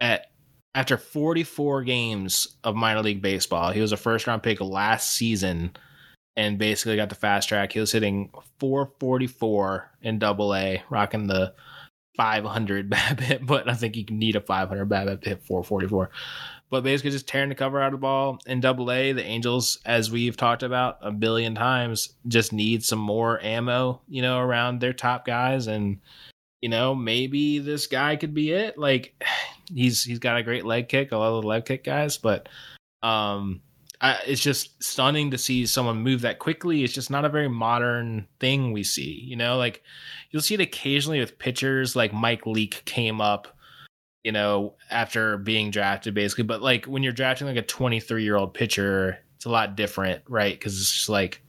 at after 44 games of minor league baseball. He was a first round pick last season and basically got the fast track. He was hitting 444 in double A, rocking the 500 BABIP, but I think you can need a 500 BABIP to hit 444. But basically, just tearing the cover out of the ball in Double A. The Angels, as we've talked about a billion times, just need some more ammo, you know, around their top guys, and you know, maybe this guy could be it. Like, he's he's got a great leg kick. I love the leg kick guys, but um, I, it's just stunning to see someone move that quickly. It's just not a very modern thing we see, you know, like you'll see it occasionally with pitchers like Mike Leake came up, you know, after being drafted basically. But like when you're drafting like a 23 year old pitcher, it's a lot different, right? Because it's just like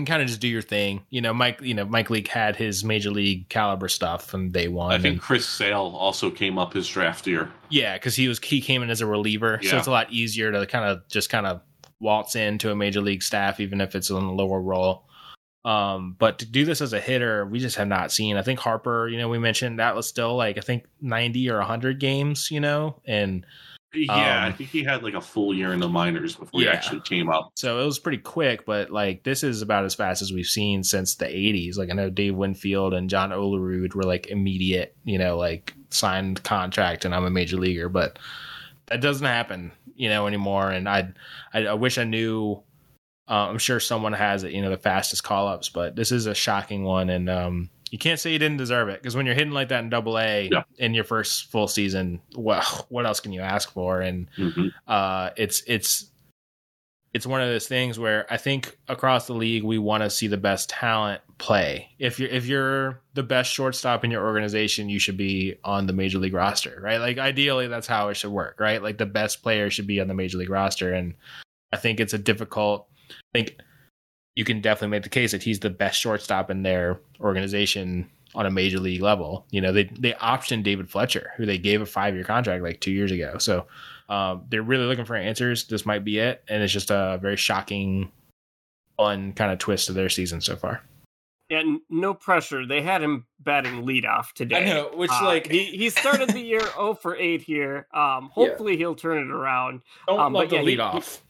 can kind of just do your thing. You know, Mike, you know, Mike Leake had his major league caliber stuff from day one. I think and- Chris Sale also came up his draft year. yeah, because he was he came in as a reliever, so it's a lot easier to kind of just kind of waltz into a major league staff, even if it's in a lower role. Um, but to do this as a hitter, we just have not seen. I think Harper, you know, we mentioned that was still like I think ninety or hundred games, you know, and Yeah, I Um, think he had like a full year in the minors before he actually came up. so it was pretty quick. But like this is about as fast as we've seen since the '80s. Like I know Dave Winfield and John Olerud were like immediate, you know, like signed contract, and I'm a major leaguer, but that doesn't happen, you know, anymore. And I, I, I wish I knew. Uh, I'm sure someone has it, you know, the fastest call ups, but this is a shocking one, and um, you can't say you didn't deserve it because when you're hitting like that in Double A Yeah. in your first full season, well, what else can you ask for? And Mhm. uh, it's it's it's one of those things where I think across the league we want to see the best talent, play. If you're if you're the best shortstop in your organization, you should be on the major league roster, right? Like ideally, that's how it should work, right? Like the best player should be on the major league roster, and I think it's a difficult. I think you can definitely make the case that he's the best shortstop in their organization on a major league level. You know, they they optioned David Fletcher, who they gave a five year contract like two years ago. So um, they're really looking for answers. This might be it, and it's just a very shocking, fun kind of twist to their season so far. And no pressure. They had him batting leadoff today. I know, which Uh, like he, he started the year 0 for 8 here. Um, hopefully he'll turn it around. don't um, love but the yeah, he- lead off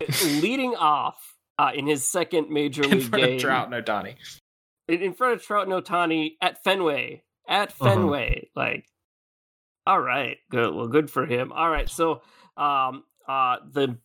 leading off uh, in his second major league in front game of Trout and Ohtani. in, in front of Trout and Ohtani at Fenway. At Uh-huh. Fenway, like, all right, good. Well, good for him. All right, so um, uh, the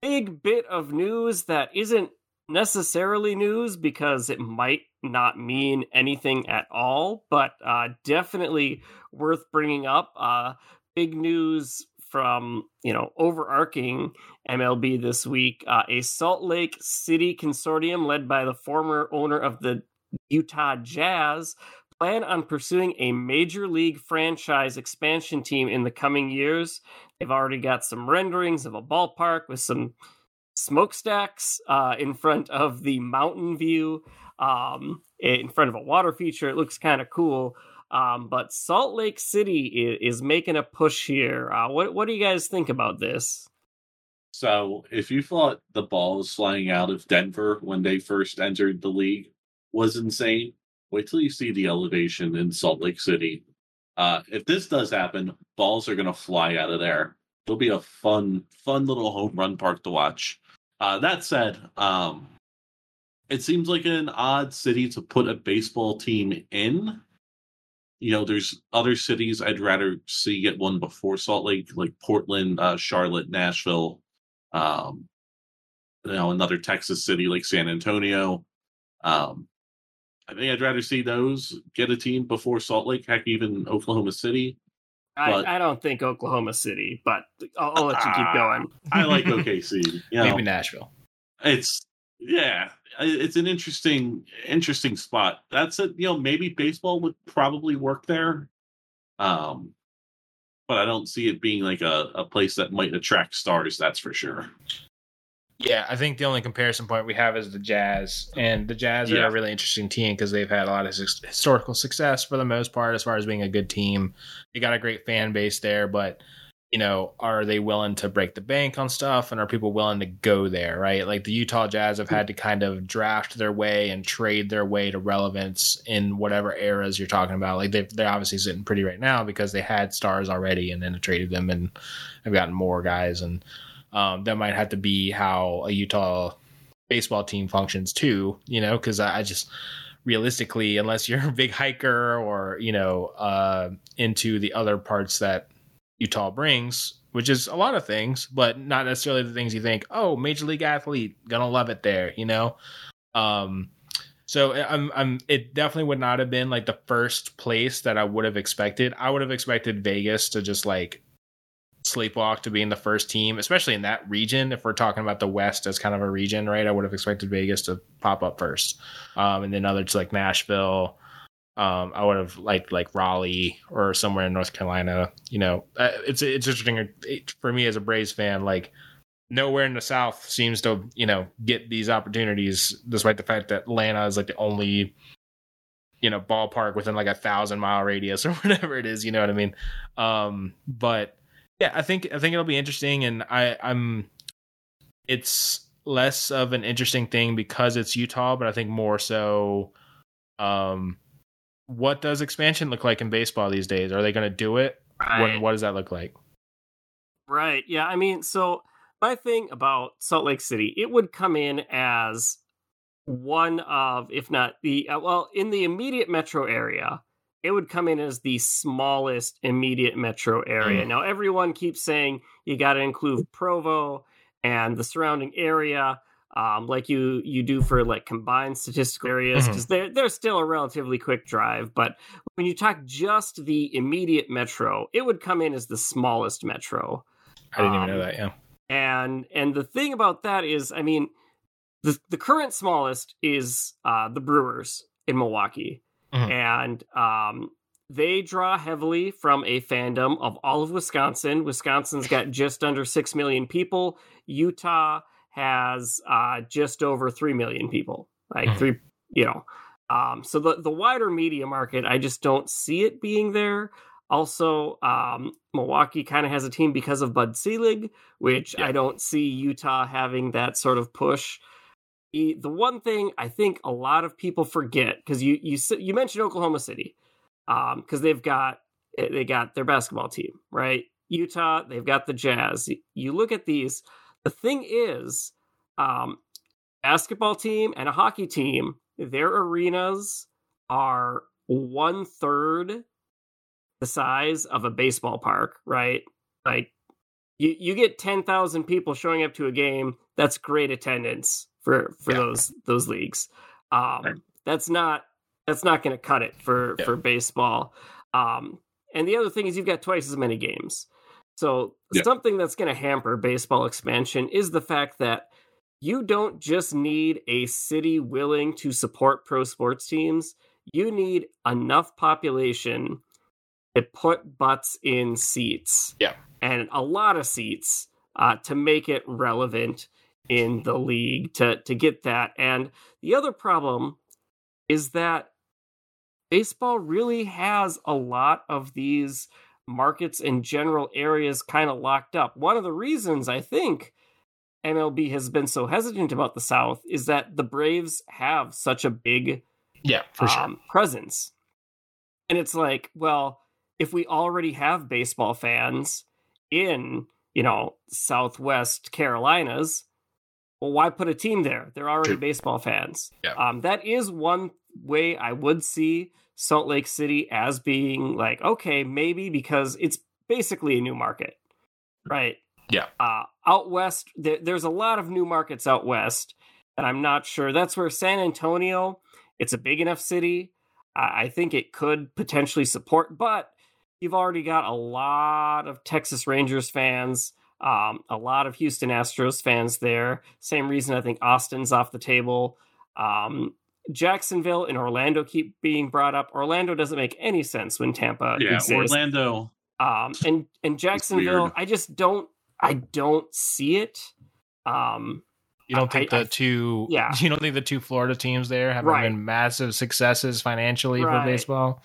big bit of news that isn't necessarily news because it might not mean anything at all, but uh, definitely worth bringing up. Uh, big news from you know overarching MLB this week. Uh, a Salt Lake City consortium led by the former owner of the Utah Jazz plan on pursuing a major league franchise expansion team in the coming years. They've already got some renderings of a ballpark with some smokestacks uh, in front of the mountain view, um, in front of a water feature. It looks kind of cool. Um, but Salt Lake City is, making a push here. Uh, what what do you guys think about this? So, if you thought the balls flying out of Denver when they first entered the league was insane, wait till you see the elevation in Salt Lake City. Uh, if this does happen, balls are going to fly out of there. It'll be a fun, fun little home run park to watch. Uh, that said, um, it seems like an odd city to put a baseball team in. You know, there's other cities I'd rather see get one before Salt Lake, like Portland, uh, Charlotte, Nashville, um, you know, another Texas city like San Antonio. Um, I think I'd rather see those get a team before Salt Lake, heck, even Oklahoma City. But- I, I don't think Oklahoma City, but I'll, I'll let you keep Ah, going. I like OKC. You know, Maybe Nashville. it's yeah, it's an interesting, interesting spot. That's it. You know, maybe baseball would probably work there. Um, but I don't see it being like a, a place that might attract stars. That's for sure. Yeah, I think the only comparison point we have is the Jazz, and the Jazz are a really interesting team because they've had a lot of his- historical success for the most part, as far as being a good team. They got a great fan base there, but you know, are they willing to break the bank on stuff, and are people willing to go there? Right, like the Utah Jazz have had to kind of draft their way and trade their way to relevance in whatever eras you're talking about. Like they they're obviously sitting pretty right now because they had stars already and then traded them and have gotten more guys and um, that might have to be how a Utah baseball team functions too, you know, because I, I just realistically, unless you're a big hiker or, you know, uh, into the other parts that Utah brings, which is a lot of things, but not necessarily the things you think, oh, major league athlete, gonna love it there, you know? Um, so I'm, I'm, it definitely would not have been like the first place that I would have expected. I would have expected Vegas to just like sleepwalk to being the first team, especially in that region. If we're talking about the West as kind of a region, right? I would have expected Vegas to pop up first, um, and then others like Nashville. Um, I would have liked like Raleigh or somewhere in North Carolina. You know, uh, it's it's interesting for me as a Braves fan. Like nowhere in the South seems to you know get these opportunities, despite the fact that Atlanta is like the only you know ballpark within like a thousand mile radius or whatever it is. You know what I mean? Um, but yeah, I think I think it'll be interesting, and I I'm it's less of an interesting thing because it's Utah, but I think more so. Um, what does expansion look like in baseball these days? Are they going to do it? What, what does that look like? Right. Yeah. I mean, so my thing about Salt Lake City, it would come in as one of, if not the, uh, well, in the immediate metro area, it would come in as the smallest immediate metro area. Mm. Now, everyone keeps saying you got to include Provo and the surrounding area. Um, like you you do for like combined statistical areas because they're they're still a relatively quick drive, but when you talk just the immediate metro, it would come in as the smallest metro. I didn't even Um, know that. Yeah. And and the thing about that is, I mean, the the current smallest is uh, the Brewers in Milwaukee, Mhm. and um, they draw heavily from a fandom of all of Wisconsin. Wisconsin's got just under six million people. Utah has uh, just over three million people, like Mhm. three, you know. Um, so the the wider media market, I just don't see it being there. Also, um, Milwaukee kind of has a team because of Bud Selig, which Yeah. I don't see Utah having that sort of push. The one thing I think a lot of people forget because you you you mentioned Oklahoma City, because they've got eh, they got their basketball team right. Utah, they've got the Jazz. You look at these. The thing is, um, basketball team and a hockey team, their arenas are one third the size of a baseball park, right? Like you you get 10,000 people showing up to a game, that's great attendance for for Yeah. those those leagues. Um Right. that's not that's not going to cut it for Yeah. for baseball. Um and the other thing is you've got twice as many games. So Yeah. something that's going to hamper baseball expansion is the fact that you don't just need a city willing to support pro sports teams. You need enough population to put butts in seats. Yeah. And a lot of seats uh, to make it relevant in the league to, to get that. And the other problem is that baseball really has a lot of these markets and general areas kind of locked up. One of the reasons I think MLB has been so hesitant about the South is that the Braves have such a big Yeah, for sure. um, presence. And it's like, well, if we already have baseball fans in, you know, Southwest Carolinas, well, why put a team there? They're already True. baseball fans. Yeah. Um, that is one way I would see Salt Lake City as being like, okay, maybe because it's basically a new market, right? Yeah. Uh, out west, there, there's a lot of new markets out west, and I'm not sure. That's where San Antonio, it's a big enough city. I I think it could potentially support, but you've already got a lot of Texas Rangers fans, um, a lot of Houston Astros fans there. Same reason I think Austin's off the table. Um, Jacksonville and Orlando keep being brought up. Orlando doesn't make any sense when Tampa yeah, exists. Orlando. Um, and and Jacksonville. I just don't, I don't see it. Um, You don't think I- the I- two? yeah. You don't think the two Florida teams there have Right. been massive successes financially Right. for baseball?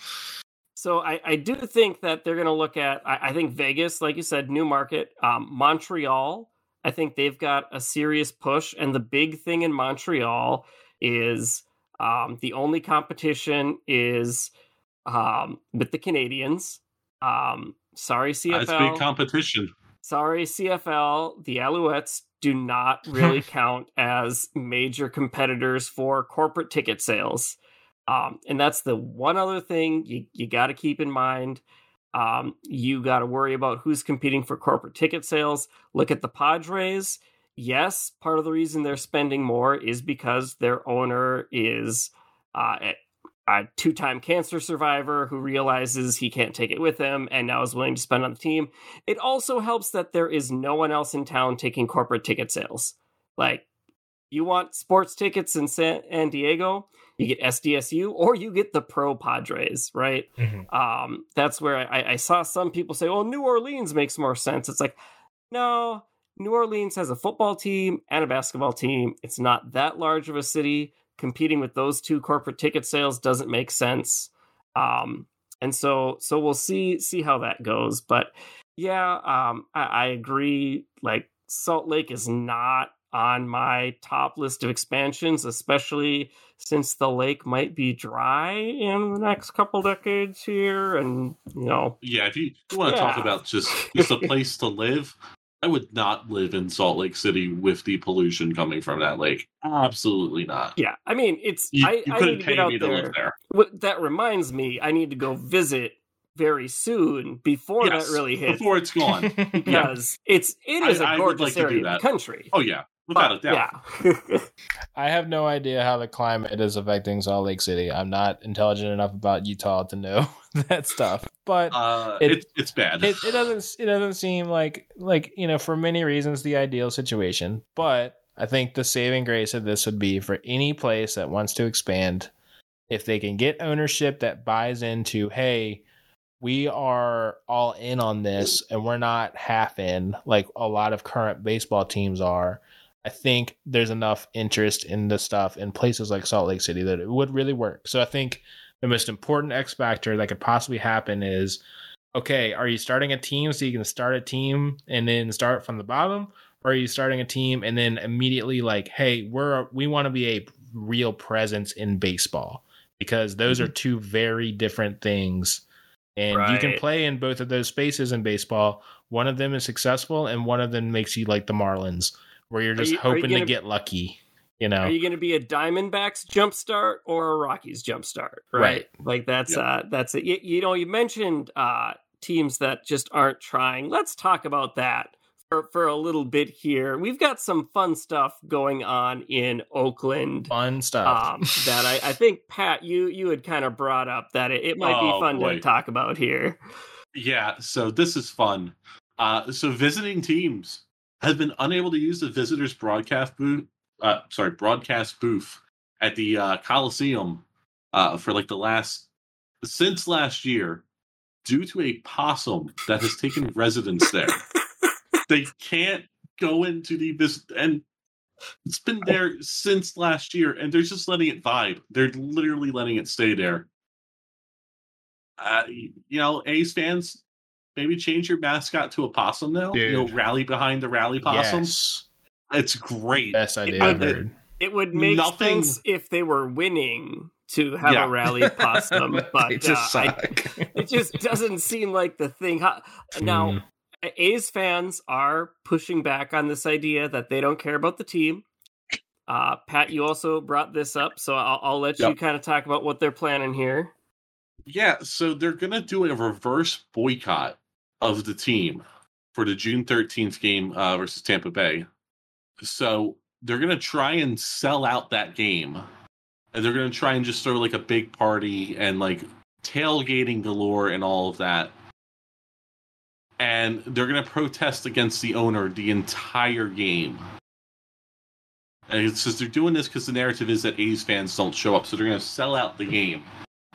So I, I do think that they're going to look at. I, I think Vegas, like you said, new market. Um, Montreal, I think they've got a serious push, and the big thing in Montreal is um, the only competition is um, with the Canadiens. Um, sorry, That's big competition. sorry, CFL. The Alouettes do not really count as major competitors for corporate ticket sales. Um, and that's the one other thing you, you got to keep in mind. Um, you got to worry about who's competing for corporate ticket sales. Look at the Padres. Yes, part of the reason they're spending more is because their owner is uh, a- two time cancer survivor who realizes he can't take it with him and now is willing to spend on the team. It also helps that there is no one else in town taking corporate ticket sales. Like, you want sports tickets in San Diego, you get SDSU or you get the Pro Padres, right? Um, that's where I, I saw some people say, "Well, New Orleans makes more sense." It's like, no, New Orleans has a football team and a basketball team. It's not that large of a city. Competing with those two corporate ticket sales doesn't make sense. Um, and so, so we'll see see how that goes. But yeah, um, I, I agree. Like Salt Lake is not on my top list of expansions, especially since the lake might be dry in the next couple decades here. And, you know, Yeah, if you, you want to talk about just just a place to live, I would not live in Salt Lake City with the pollution coming from that lake. Um, Absolutely not. yeah, I mean, it's, You, I, you I couldn't pay get out me to there. live there. What, that reminds me, I need to go visit very soon before Yes, that really hits. before it's gone. Because it's it is I- a gorgeous like area of the country. Oh yeah, without a doubt. Yeah. I have no idea how the climate is affecting Salt Lake City. I'm not intelligent enough about Utah to know that stuff. But Uh, It- it, it's bad. it, it doesn't it doesn't seem like like you know for many reasons the ideal situation. But I think the saving grace of this would be for any place that wants to expand, if they can get ownership that buys into, hey, we are all in on this and we're not half in like a lot of current baseball teams are. I think there's enough interest in the stuff in places like Salt Lake City that it would really work. So I think the most important X factor that could possibly happen is okay, are you starting a team so you can start a team and then start from the bottom? Or are you starting a team and then immediately like, hey, we're we want to be a real presence in baseball? Because those mm-hmm. are two very different things. And right. you can play in both of those spaces in baseball. One of them is successful and one of them makes you like the Marlins, where you're just you, hoping you to get lucky. You know, are you going to be a Diamondbacks jumpstart or a Rockies jumpstart? Right? right. Like that's yep. uh that's it. You, you, know, you mentioned uh teams that just aren't trying. Let's talk about that for, for a little bit here. We've got some fun stuff going on in Oakland. Fun stuff um, that I, I, think Pat, you you had kind of brought up that it, it might oh, be fun boy. to talk about here. Yeah, so this is fun. Uh, so visiting teams have been unable to use the visitors broadcast booth. Uh, sorry, broadcast booth at the uh, Coliseum uh, for like the last since last year due to a possum that has taken residence there. they can't go into the this and it's been there since last year, and they're just letting it vibe. They're literally letting it stay there. Uh, you know, A's fans, maybe change your mascot to a possum now. Dude. You know, rally behind the rally possums. Yes. It's great. Best idea I've heard. It would make Nothing... sense if they were winning to have yeah. a rally possum, but uh, I, it just doesn't seem like the thing. Now, mm. A's fans are pushing back on this idea that they don't care about the team. Uh, Pat, you also brought this up, so I'll, I'll let yep. you kind of talk about what they're planning here. Yeah, so they're gonna do a reverse boycott of the team for the June 13th game uh, versus Tampa Bay. So they're gonna try and sell out that game, and they're gonna try and just throw like a big party and like tailgating galore and all of that and they're going to protest against the owner the entire game. And it says they're doing this because the narrative is that A's fans don't show up, so they're going to sell out the game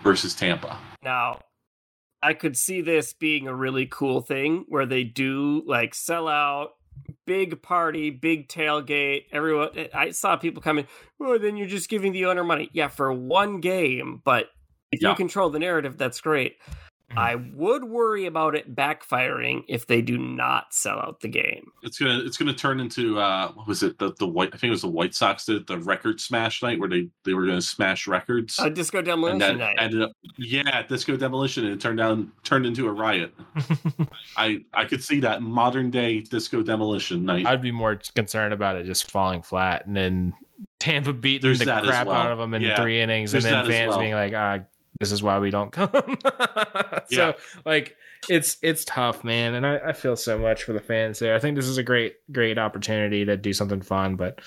versus Tampa. Now, I could see this being a really cool thing where they do like sell out, big party, big tailgate. Everyone, I saw people coming. Oh, then you're just giving the owner money. Yeah, for one game, but if yeah. you control the narrative, that's great. I would worry about it backfiring if they do not sell out the game. It's gonna it's gonna turn into uh what was it the the white I think it was the White Sox did the record smash night where they they were gonna smash records. Uh, disco demolition night. Ended up yeah disco demolition and it turned down turned into a riot. I I could see that modern day disco demolition night. I'd be more concerned about it just falling flat and then Tampa beating There's the crap well. out of them in yeah. three innings There's and then fans well. being like ah this is why we don't come. so yeah. like it's it's tough, man, and I, I feel so much for the fans there. I think this is a great great opportunity to do something fun, but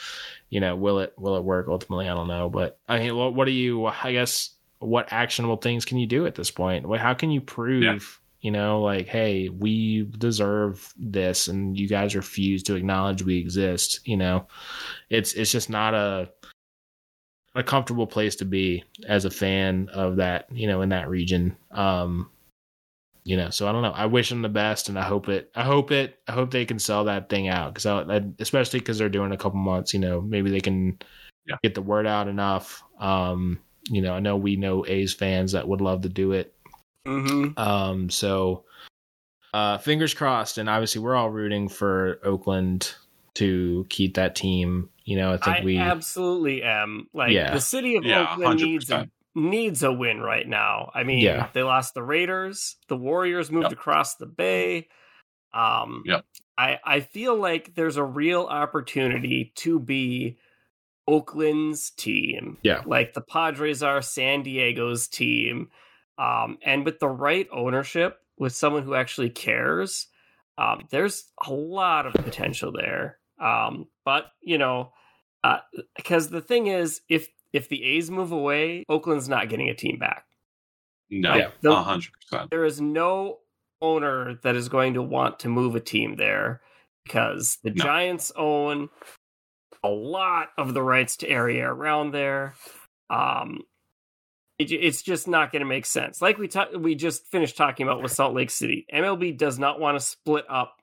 you know, will it will it work ultimately? I don't know, but I mean, what, what do you? I guess what actionable things can you do at this point? How can you prove? Yeah. You know, like, hey, we deserve this, and you guys refuse to acknowledge we exist. You know, it's it's just not a a comfortable place to be as a fan of that, you know, in that region. Um, you know, so I don't know. I wish them the best, and I hope it. I hope it. I hope they can sell that thing out because, I, especially because they're doing a couple months. You know, maybe they can yeah. get the word out enough. Um, you know, I know we know A's fans that would love to do it. Mm-hmm. Um, so uh, fingers crossed, and obviously we're all rooting for Oakland to keep that team you know, I think I we absolutely am. Like yeah. the city of yeah, Oakland 100%. needs a, needs a win right now. I mean, yeah. they lost the Raiders, the Warriors moved yep. across the bay. Um, yep. I I feel like there's a real opportunity to be Oakland's team. Yeah. Like the Padres are San Diego's team. Um, and with the right ownership, with someone who actually cares, um, there's a lot of potential there. Um, but you know, uh, because the thing is, if if the A's move away, Oakland's not getting a team back. No, hundred percent. There is no owner that is going to want to move a team there because the no. Giants own a lot of the rights to area around there. Um, it, it's just not going to make sense. Like we ta- we just finished talking about with Salt Lake City, MLB does not want to split up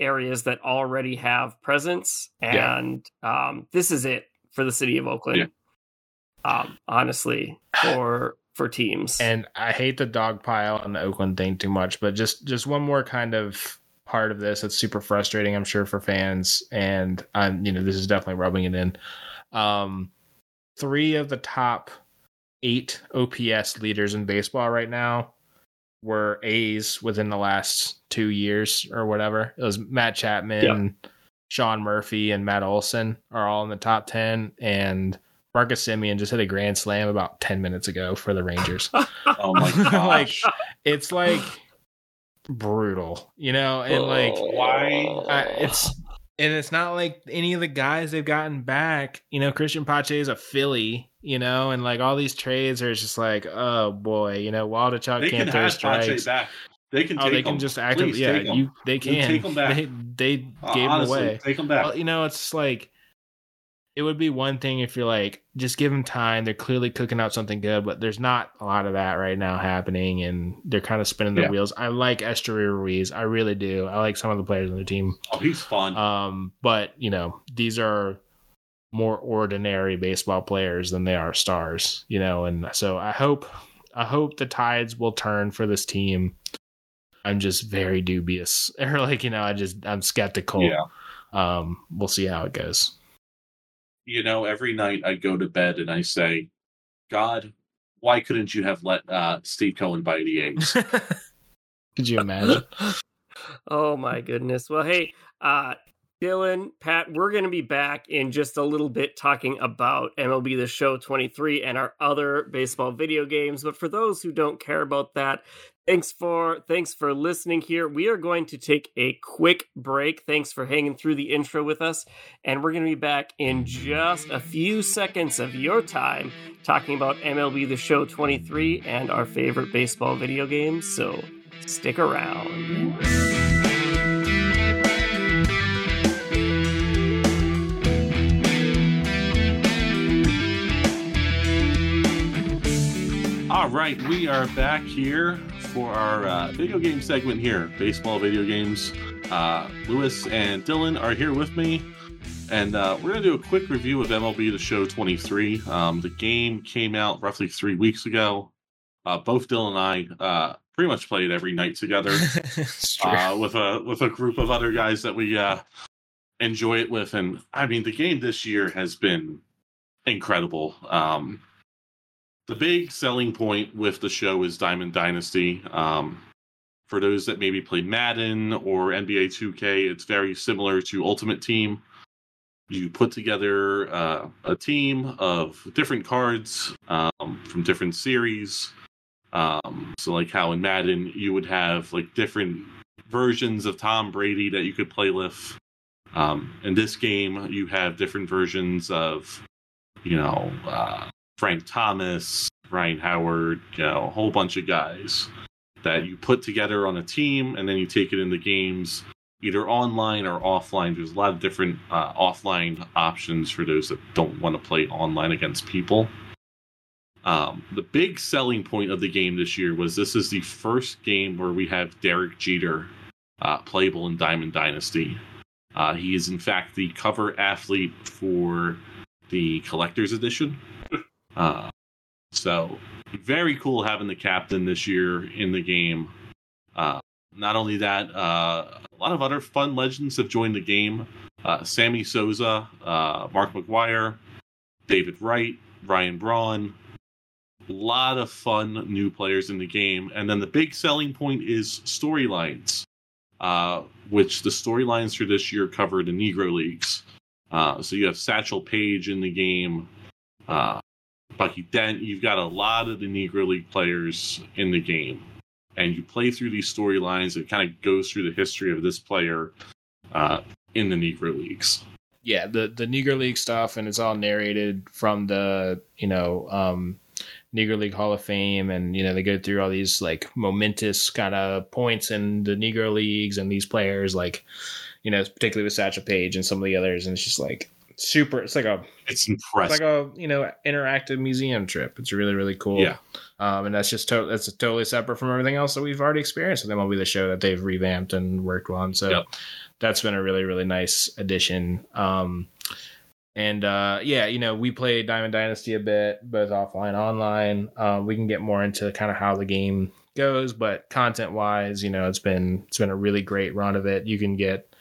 areas that already have presence, and yeah. um, this is it for the city of Oakland. Yeah. Um, honestly, for for teams. And I hate the dog pile on the Oakland thing too much, but just just one more kind of part of this that's super frustrating, I'm sure, for fans. And I'm, you know, this is definitely rubbing it in. Um, three of the top eight OPS leaders in baseball right now were A's within the last two years or whatever. It was Matt Chapman, yeah. Sean Murphy, and Matt Olson are all in the top 10. And Marcus Semien just hit a grand slam about 10 minutes ago for the Rangers. oh my god. like it's like brutal, you know, and like why uh, it's and it's not like any of the guys they've gotten back. You know, Christian Pache is a Philly, you know, and like all these trades are just like, oh boy, you know, Waldichuk they can't throw strikes. Pache Back. They can. oh, they can them. just actively. Yeah, you. They can. Take them back. They, they uh, gave honestly, them away. Take them back. Well, you know, it's like it would be one thing if you're like, just give them time. They're clearly cooking out something good, but there's not a lot of that right now happening, and they're kind of spinning their yeah. wheels. I like Esteury Ruiz, I really do. I like some of the players on the team. Oh, he's fun. Um, but you know, these are more ordinary baseball players than they are stars. You know, and so I hope, I hope the tides will turn for this team. I'm just very dubious, or like you know, I just I'm skeptical. Yeah. Um, we'll see how it goes you know, every night I go to bed and I say, God, why couldn't you have let uh, Steve Cohen buy the A's? Could you imagine? oh my goodness. Well, hey, uh, Dylan, Pat, we're going to be back in just a little bit talking about MLB The Show 23 and our other baseball video games. But for those who don't care about that, Thanks for thanks for listening here. We are going to take a quick break. Thanks for hanging through the intro with us, and we're going to be back in just a few seconds of your time talking about MLB The Show 23 and our favorite baseball video games. So stick around. All right, we are back here for our uh, video game segment here, baseball video games. Uh, Louis and Dylan are here with me, and uh, we're going to do a quick review of MLB The Show 23. Um, the game came out roughly three weeks ago. Uh, both Dylan and I uh, pretty much played it every night together uh, with a with a group of other guys that we enjoy it with. And I mean, the game this year has been incredible. Um, the big selling point with the show is Diamond Dynasty. Um, for those that maybe play Madden or NBA 2K, it's very similar to Ultimate Team. You put together uh, a team of different cards um, from different series. Um, so, like how in Madden, you would have like different versions of Tom Brady that you could play with. Um, in this game, you have different versions of, you know, uh, Frank Thomas, Ryan Howard, you know, a whole bunch of guys that you put together on a team and then you take it into games either online or offline. There's a lot of different uh, offline options for those that don't want to play online against people. Um, the big selling point of the game this year was this is the first game where we have Derek Jeter uh, playable in Diamond Dynasty. Uh, he is, in fact, the cover athlete for the collector's edition. Uh, so very cool having the captain this year in the game. Uh, not only that, uh, a lot of other fun legends have joined the game. Uh, Sammy Sosa, uh, Mark McGwire, David Wright, Ryan Braun. A lot of fun new players in the game. And then the big selling point is storylines, uh, which the storylines for this year cover the Negro Leagues. Uh, so you have Satchel Paige in the game. Uh, Bucky Dent, you've got a lot of the Negro League players in the game. And you play through these storylines, it kind of goes through the history of this player uh, in the Negro Leagues. Yeah, the, the Negro League stuff, and it's all narrated from the, you know, um, Negro League Hall of Fame, and you know they go through all these like momentous kind of points in the Negro Leagues and these players, like you know particularly with Satchel Paige and some of the others, and it's just like super. It's like a It's impressive it's like a you know interactive museum trip. It's really really cool. Yeah. Um, and that's just to- that's totally separate from everything else that we've already experienced with MLB the Show that they've revamped and worked on. So Yep. that's been a really really nice addition. Um, and uh, yeah, you know, we played Diamond Dynasty a bit, both offline, online. Uh, we can get more into kind of how the game goes, but content wise, you know, it's been it's been a really great run of it. You can get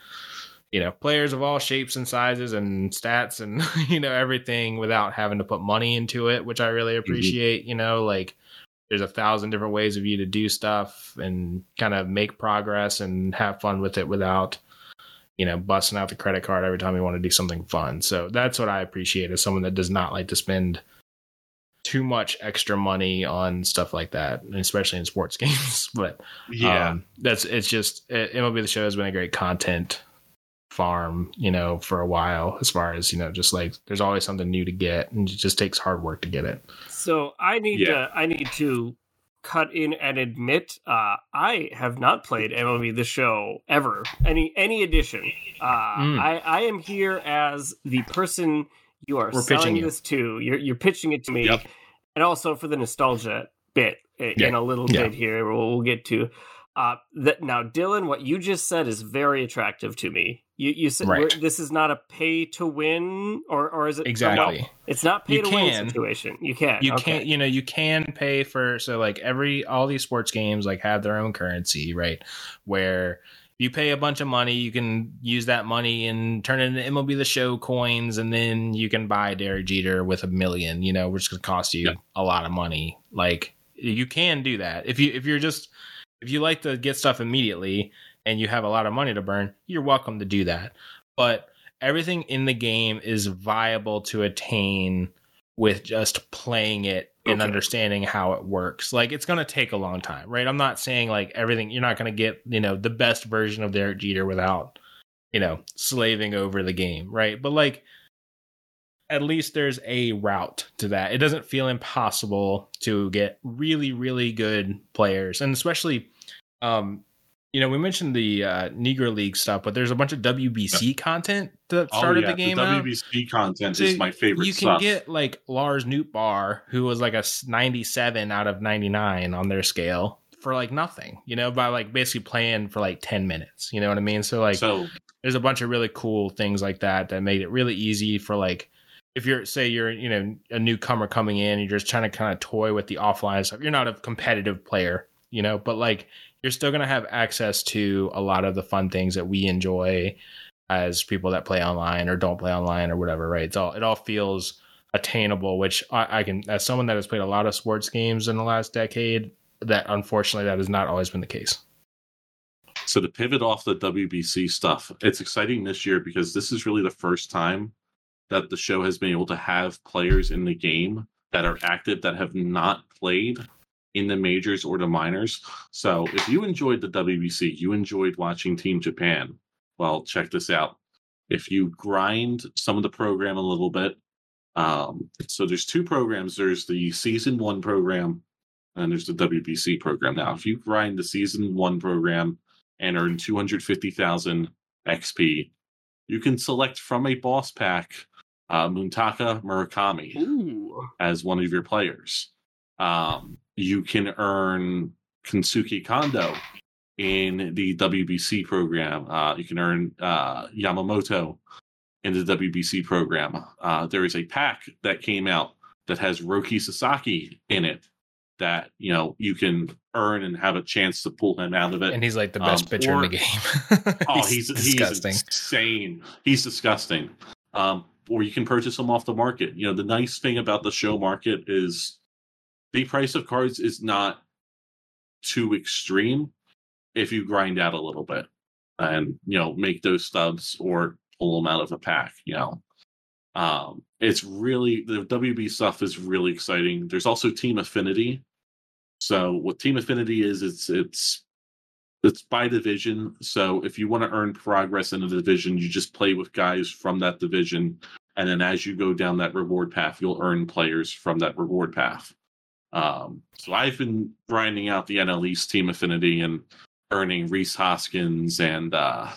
you know players of all shapes and sizes and stats and you know everything without having to put money into it, which I really appreciate. You know, like there's a thousand different ways of you to do stuff and kind of make progress and have fun with it without you know busting out the credit card every time you want to do something fun so that's what i appreciate as someone that does not like to spend too much extra money on stuff like that especially in sports games but yeah. um, that's it's just it, mlb the show has been a great content farm you know for a while as far as you know just like there's always something new to get and it just takes hard work to get it So I need Yeah. to I need to cut in and admit uh, I have not played MLB the Show ever. Any any edition. Uh, Mm. I I am here as the person you are We're pitching selling you. this to. You're you're pitching it to me, Yep. and also for the nostalgia bit i- Yeah. in a little Yeah. bit here. We'll, we'll get to. Uh, that now, Dylan, what you just said is very attractive to me. You you said Right. this is not a pay to win, or or is it exactly No, it's not pay You to can. win situation. You can. you okay. can't you know you can pay for so like every all these sports games like have their own currency right where you pay a bunch of money you can use that money and turn it into mlb the show coins and then you can buy derek jeter with a million you know which could cost you Yeah. a lot of money like you can do that if you if you're just if you like to get stuff immediately and you have a lot of money to burn you're welcome to do that but everything in the game is viable to attain with just playing it and understanding how it works. Like it's going to take a long time, right? I'm not saying like everything you're not going to get, you know, the best version of Derek Jeter without, you know, slaving over the game, right? But like at least there's a route to that. It doesn't feel impossible to get really really good players and especially um you know, we mentioned the uh, Negro League stuff, but there's a bunch of WBC content that started oh, yeah. the game out. WBC content So is my favorite You can stuff. get like Lars Nootbaar, who was like a 97 out of 99 on their scale for like nothing, you know, by like basically playing for like 10 minutes. You know what I mean? So like so there's a bunch of really cool things like that that made it really easy for like if you're say you're you know a newcomer coming in you're just trying to kind of toy with the offline stuff you're not a competitive player you know but like you're still to have access to a lot of the fun things that we enjoy as people that play online or don't play online or whatever right? It's all it all feels attainable which I, I can as someone that has played a lot of sports games in the last decade that unfortunately that has not always been the case. So to pivot off the WBC stuff, it's exciting this year because this is really the first time that the show has been able to have players in the game that are active that have not played in the majors or the minors. So if you enjoyed the WBC, you enjoyed watching Team Japan. Well, check this out. If you grind some of the program a little bit, um, so there's two programs. There's the season one program, and there's the WBC program. Now, if you grind the season one program and earn 250,000 XP, you can select from a boss pack uh, Munetaka Murakami Ooh. as one of your players. Um, you can earn Kensuke Kondo in the WBC program. Uh, you can earn uh, Yamamoto in the WBC program. Uh, there is a pack that came out that has Roki Sasaki in it that you know you can earn and have a chance to pull him out of it. and he's like the best Um, pitcher or- in the game Oh, he's, disgusting he's insane. He's disgusting. Um, or you can purchase them off the market. You know, the nice thing about the show market is the price of cards is not too extreme if you grind out a little bit and you know make those stubs or pull them out of a pack. You know, um, it's really the WB stuff is really exciting. There's also Team Affinity. So what Team Affinity is, it's it's it's by division. So if you want to earn progress in a division, you just play with guys from that division, and then as you go down that reward path, you'll earn players from that reward path. Um, so I've been grinding out the NL East Team Affinity and earning Rhys Hoskins and uh,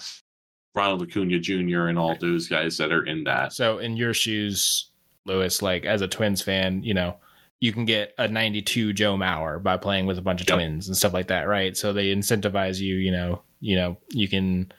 Ronald Acuna Jr. and all those guys that are in that. So in your shoes, Louis, like as a Twins fan, you know, you can get a 92 Joe Mauer by playing with a bunch of Yep. twins and stuff like that, right? So they incentivize you, you know, you know, you can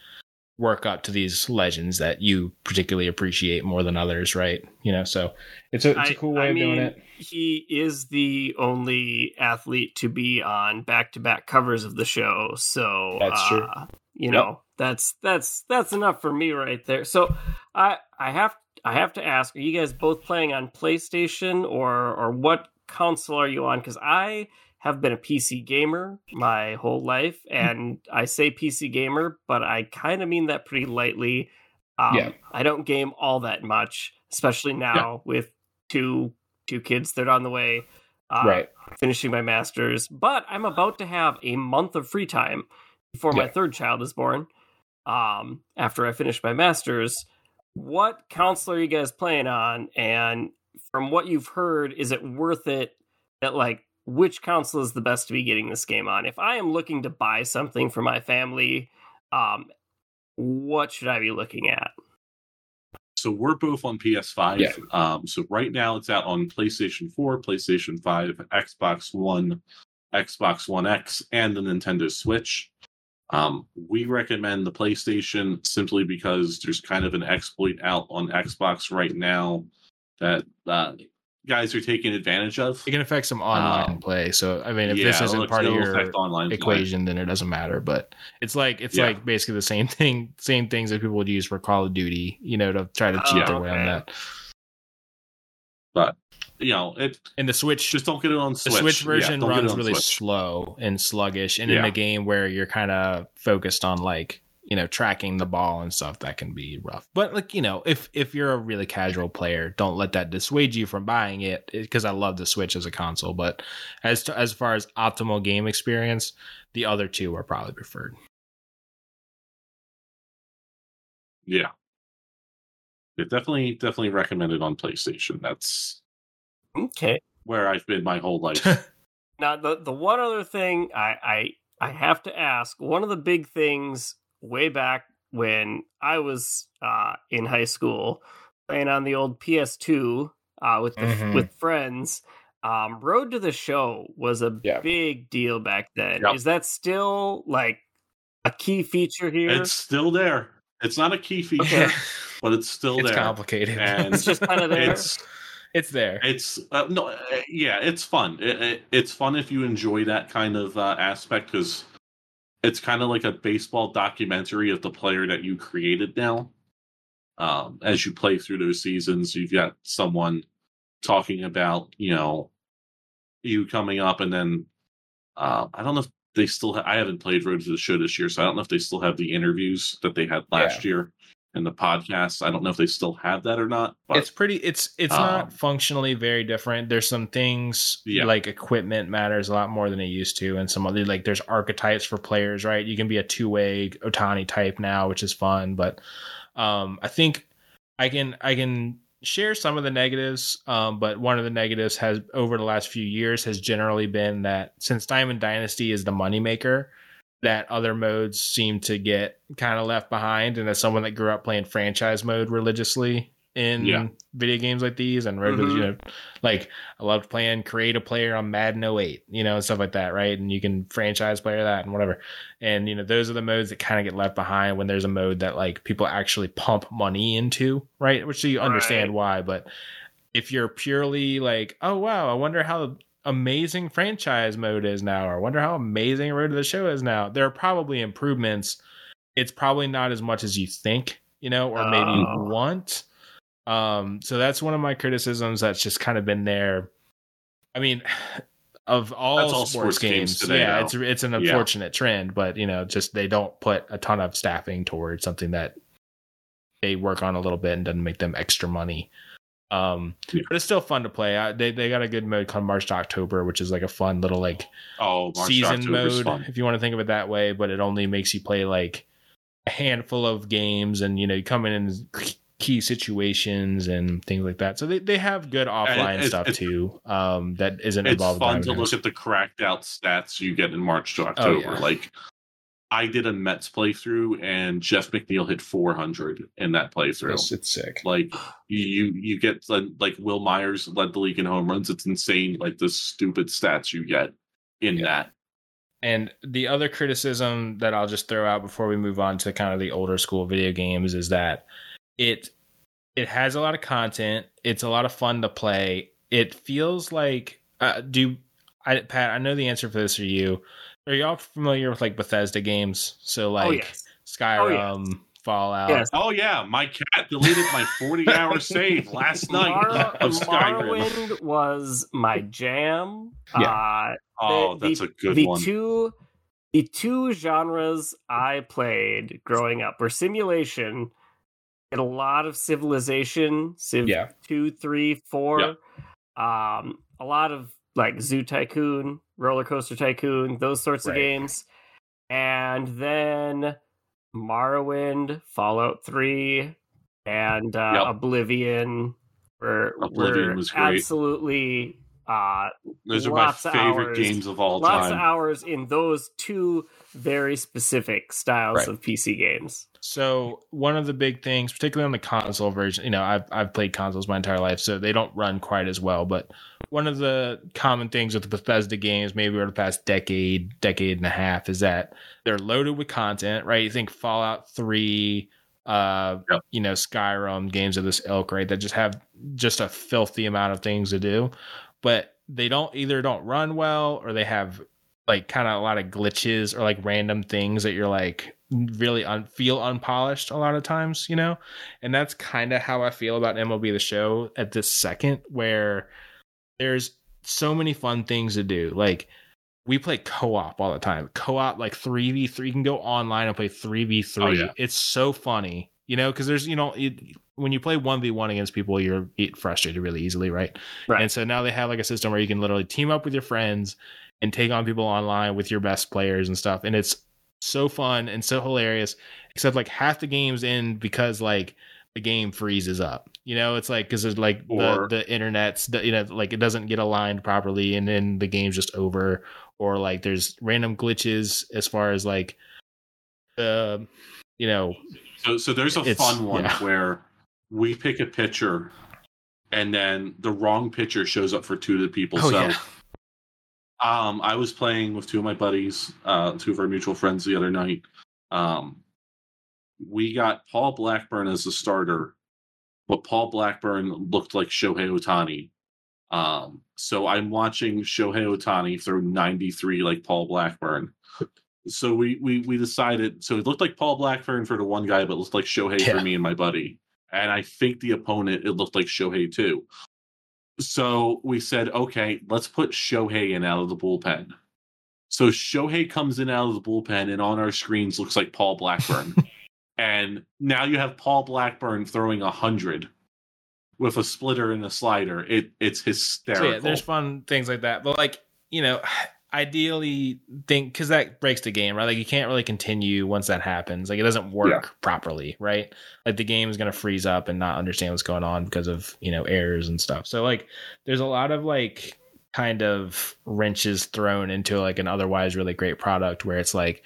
work up to these legends that you particularly appreciate more than others, right? You know, so it's a it's a I- cool way I of doing it. He is the only athlete to be on back-to-back covers of the show, so That's true. uh, You Yep. know, that's that's that's enough for me right there. So I I have I have to ask: Are you guys both playing on PlayStation or or what console are you on? Because I have been a PC gamer my whole life, Hmm. and I say PC gamer, but I kind of mean that pretty lightly. Um, Yeah. I don't game all that much, especially now with two two kids that are on the way. Uh, right. finishing my master's, but I'm about to have a month of free time before my third child is born. Um, after I finish my master's, what console are you guys playing on? And from what you've heard, is it worth it? That like which console is the best to be getting this game on? If I am looking to buy something for my family, um, what should I be looking at? So we're both on PS5. Yeah. Um, so right now it's out on PlayStation 4, PlayStation 5, Xbox One, Xbox One X, and the Nintendo Switch. Um, we recommend the PlayStation simply because there's kind of an exploit out on Xbox right now that uh, guys are taking advantage of. It can affect some online Um, play. So I mean, if Yeah, this isn't part of your online play. equation, then it doesn't matter. But it's like it's Yeah. like basically the same thing, same things that people would use for Call of Duty, you know, to try to cheat Oh, their way on that. You know, it And the Switch, just don't get it on the Switch. Switch Yeah, version it runs really Switch. slow and sluggish, and in a game where you're kind of focused on like you know tracking the ball and stuff, that can be rough. But like you know, if if you're a really casual player, don't let that dissuade you from buying it because I love the Switch as a console. But as to, as far as optimal game experience, the other two are probably preferred. Yeah. It definitely definitely recommended on PlayStation. That's Okay. where I've been my whole life. Now the the one other thing I I I have to ask, one of the big things way back when I was uh, in high school, playing on the old PS2 uh, with the, Mhm. with friends, um, Road to the Show was a Yeah. big deal back then. Yep. Is that still like a key feature here? it's still there. It's not a key feature, Okay. but it's still it's there. complicated. And It's just kind of there. It's it's there. it's uh, no uh, yeah, it's fun. It, it, it's fun if you enjoy that kind of uh, aspect because it's kind of like a baseball documentary of the player that you created now. Um, as you play through those seasons, you've got someone talking about you know you coming up, and then uh, I don't know if they still. Ha- I haven't played Road to the Show this year, so I don't know if they still have the interviews that they had last year in the podcast. I don't know if they still have that or not. But it's pretty it's it's um, not functionally very different there's some things Yeah. like equipment matters a lot more than it used to and some other like there's archetypes for players right you can be a two-way Ohtani type now which is fun but um i think i can i can share some of the negatives um but one of the negatives has over the last few years has generally been that since diamond dynasty is the moneymaker that other modes seem to get kind of left behind. And as someone that grew up playing franchise mode religiously in Yeah. video games like these and the- Mhm. you know, like I loved playing create a player on Madden 08, you know, and stuff like that, right? And you can franchise player that and whatever. And you know, those are the modes that kind of get left behind when there's a mode that like people actually pump money into, right? Which you understand Right. why, but if you're purely like, oh wow, I wonder how amazing franchise mode is now, or I wonder how amazing Road to the Show is now. There are probably improvements. It's probably not as much as you think, you know, or maybe you Oh. want. Um, so that's one of my criticisms that's just kind of been there. I mean, of all, all sports, sports games games, today, yeah, though. it's it's an Yeah. unfortunate trend, but you know, just they don't put a ton of staffing towards something that they work on a little bit and doesn't make them extra money. Um, but it's still fun to play. I, they they got a good mode called March to October, which is like a fun little like oh, March season mode, fun. if you want to think of it that way. But it only makes you play like a handful of games, and you know you come in in key situations and things like that. So they, they have good offline it's- stuff it's- too. Um, that isn't It's involved. in fun to look at the cracked out stats you get in March to Oh, October. yeah. Like I did a Mets playthrough, and Jeff McNeil hit 400 in that playthrough. It's, it's sick. Like you, you get like Wil Myers led the league in home runs. It's insane, like the stupid stats you get in Yeah. that. And the other criticism that I'll just throw out before we move on to kind of the older school video games is that it it has a lot of content. It's a lot of fun to play. It feels like uh, do I Pat? I know the answer for this for you. Are y'all familiar with like Bethesda games? So like oh yes. Skyrim, yes. Fallout. Yes. Oh yeah, my cat deleted my 40 hour save last night Mara- of Skyrim. Morrowind was my jam. Yeah. Uh, Oh, the- that's a good the one. two the two genres I played growing up were simulation and a lot of civilization, Civ Yeah. two, three, four. Um, a lot of like Zoo Tycoon, Roller Coaster Tycoon, those sorts of games. And then Morrowind, Fallout 3, and uh, Yep. Oblivion were, Oblivion were was great. absolutely uh, Those are my favorite hours. games of all lots time. Lots of hours in those two very specific styles Right. of PC games. So one of the big things, particularly on the console version, you know, I've I've played consoles my entire life, so they don't run quite as well. But one of the common things with the Bethesda games, maybe over the past decade, decade and a half, is that they're loaded with content, right? You think Fallout Three, uh, Yep. you know, Skyrim, games of this ilk, right? That just have just a filthy amount of things to do, but they don't either don't run well or they have like kind of a lot of glitches or like random things that you're like really un- feel unpolished a lot of times, you know? And that's kind of how I feel about MLB the show at this second where there's so many fun things to do. Like we play co-op all the time. Co-op like 3v3 you can go online and play 3v3. Oh, yeah. It's so funny. You know, because there's, you know, it, when you play 1v1 against people, you're frustrated really easily, right? Right. And so now they have like a system where you can literally team up with your friends and take on people online with your best players and stuff. And it's so fun and so hilarious, except like half the games end because like the game freezes up. You know, it's like because there's like Or- the the internet's you know like it doesn't get aligned properly, and then the game's just over. Or like there's random glitches as far as like the you know So, so there's a fun one yeah. where we pick a pitcher, and then the wrong pitcher shows up for two of the people. oh so, yeah um, I was playing with two of my buddies, uh, two of our mutual friends the other night. Um, we got Paul Blackburn as the starter, but Paul Blackburn looked like Shohei Ohtani. Um, so I'm watching Shohei Ohtani throw 93 like Paul Blackburn. So we we we decided. So it looked like Paul Blackburn for the one guy, but it looked like Shohei Yeah. for me and my buddy. And I think the opponent it looked like Shohei too. So we said, okay, let's put Shohei in out of the bullpen. So Shohei comes in out of the bullpen, and on our screens looks like Paul Blackburn. and now you have Paul Blackburn throwing a hundred with a splitter and a slider. It it's So hysterical. yeah, there's fun things like that. But like, you know, ideally think because that breaks the game, right? Like you can't really continue once that happens. Like it doesn't work Yeah. properly, right? Like the game is gonna freeze up and not understand what's going on because of, you know, errors and stuff. So like there's a lot of like kind of wrenches thrown into like an otherwise really great product where it's like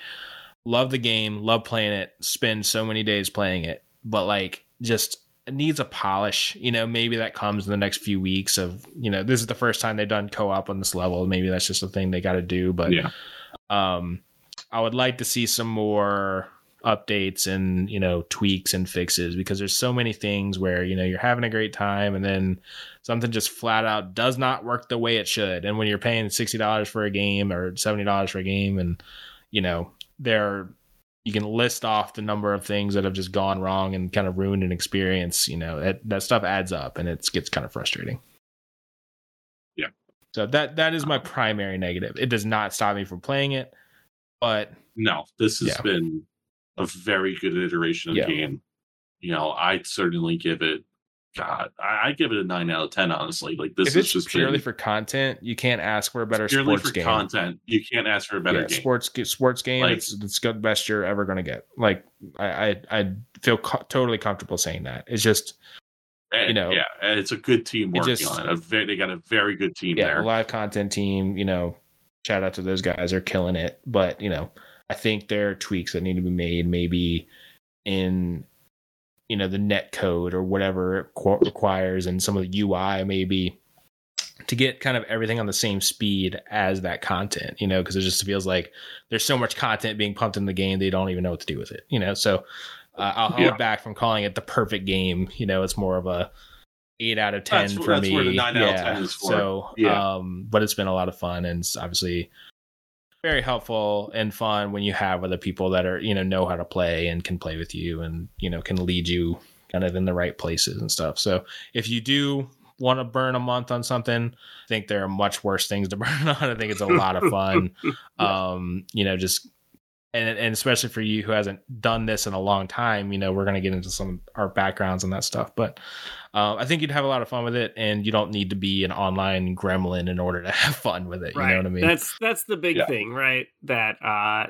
love the game, love playing it, spend so many days playing it, but like just needs a polish. You know, maybe that comes in the next few weeks of, you know, this is the first time they've done co-op on this level. Maybe that's just a thing they got to do, but Yeah. um I would like to see some more updates and, you know, tweaks and fixes because there's so many things where, you know, you're having a great time and then something just flat out does not work the way it should. And when you're paying $60 for a game or $70 for a game and, you know, there you can list off the number of things that have just gone wrong and kind of ruined an experience, you know, that, that stuff adds up and it gets kind of frustrating. Yeah. So that that is my primary negative. It does not stop me from playing it, but No, this has Yeah. been a very good iteration of Yeah. game. You know, I'd certainly give it. God, I, I give it a nine out of ten. Honestly, like this if is just purely been, for content, you can't ask for a better purely sports for game. content. You can't ask for a better yeah, game. sports sports game. Like- it's it's the best you're ever going to get. Like I I, I feel co- totally comfortable saying that. It's just And, you know, yeah, and it's a good team working just- on it. Very, they got a very good team yeah, there. a live content team. You know, shout out to those guys. They're killing it. But you know, I think there are tweaks that need to be made, maybe in you know the net code or whatever it qu- requires, and some of the UI maybe to get kind of everything on the same speed as that content. You know, because it just feels like there's so much content being pumped in the game they don't even know what to do with it. You know, so uh, I'll hold Yeah. back from calling it the perfect game. You know, it's more of a eight out of ten That's- for that's me. where the nine out of yeah. 10 is for. So, Yeah. um, but it's been a lot of fun and it's obviously very helpful and fun when you have other people that are you know know how to play and can play with you and you know can lead you kind of in the right places and stuff. So if you do want to burn a month on something, I think there are much worse things to burn on. I think it's a lot of fun. um, you know, just and and especially for you who hasn't done this in a long time, you know, we're gonna get into some of our backgrounds and that stuff. But uh, I think you'd have a lot of fun with it, and you don't need to be an online gremlin in order to have fun with it. You know what I mean? That's that's the big Yeah. thing, right? That uh,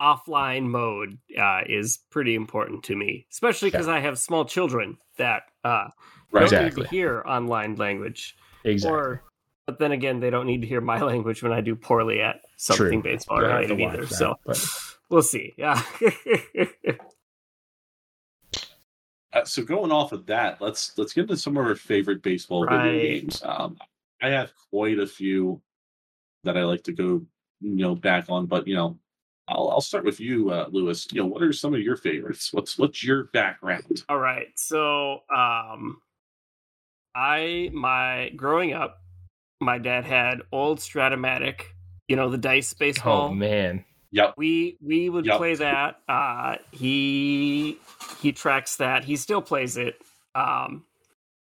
offline mode uh, is pretty important to me, especially because I have small children that uh, Right. don't Exactly. need to hear online language. exactly. Or, but then again, they don't need to hear my language when I do poorly at something True. baseball You'll related either. that, So but- we'll see. Yeah. Uh, so going off of that, let's let's get into some of our favorite baseball video games. Um, I have quite a few that I like to go, you know, back on. But you know, I'll I'll start with you, uh, Louis. You know, what are some of your favorites? What's what's your background? All right. So, um, I my growing up, my dad had old Strat-O-Matic. You know the dice baseball. oh man, Yep. we we would Yep. play that. Uh, he he tracks that. He still plays it. Um,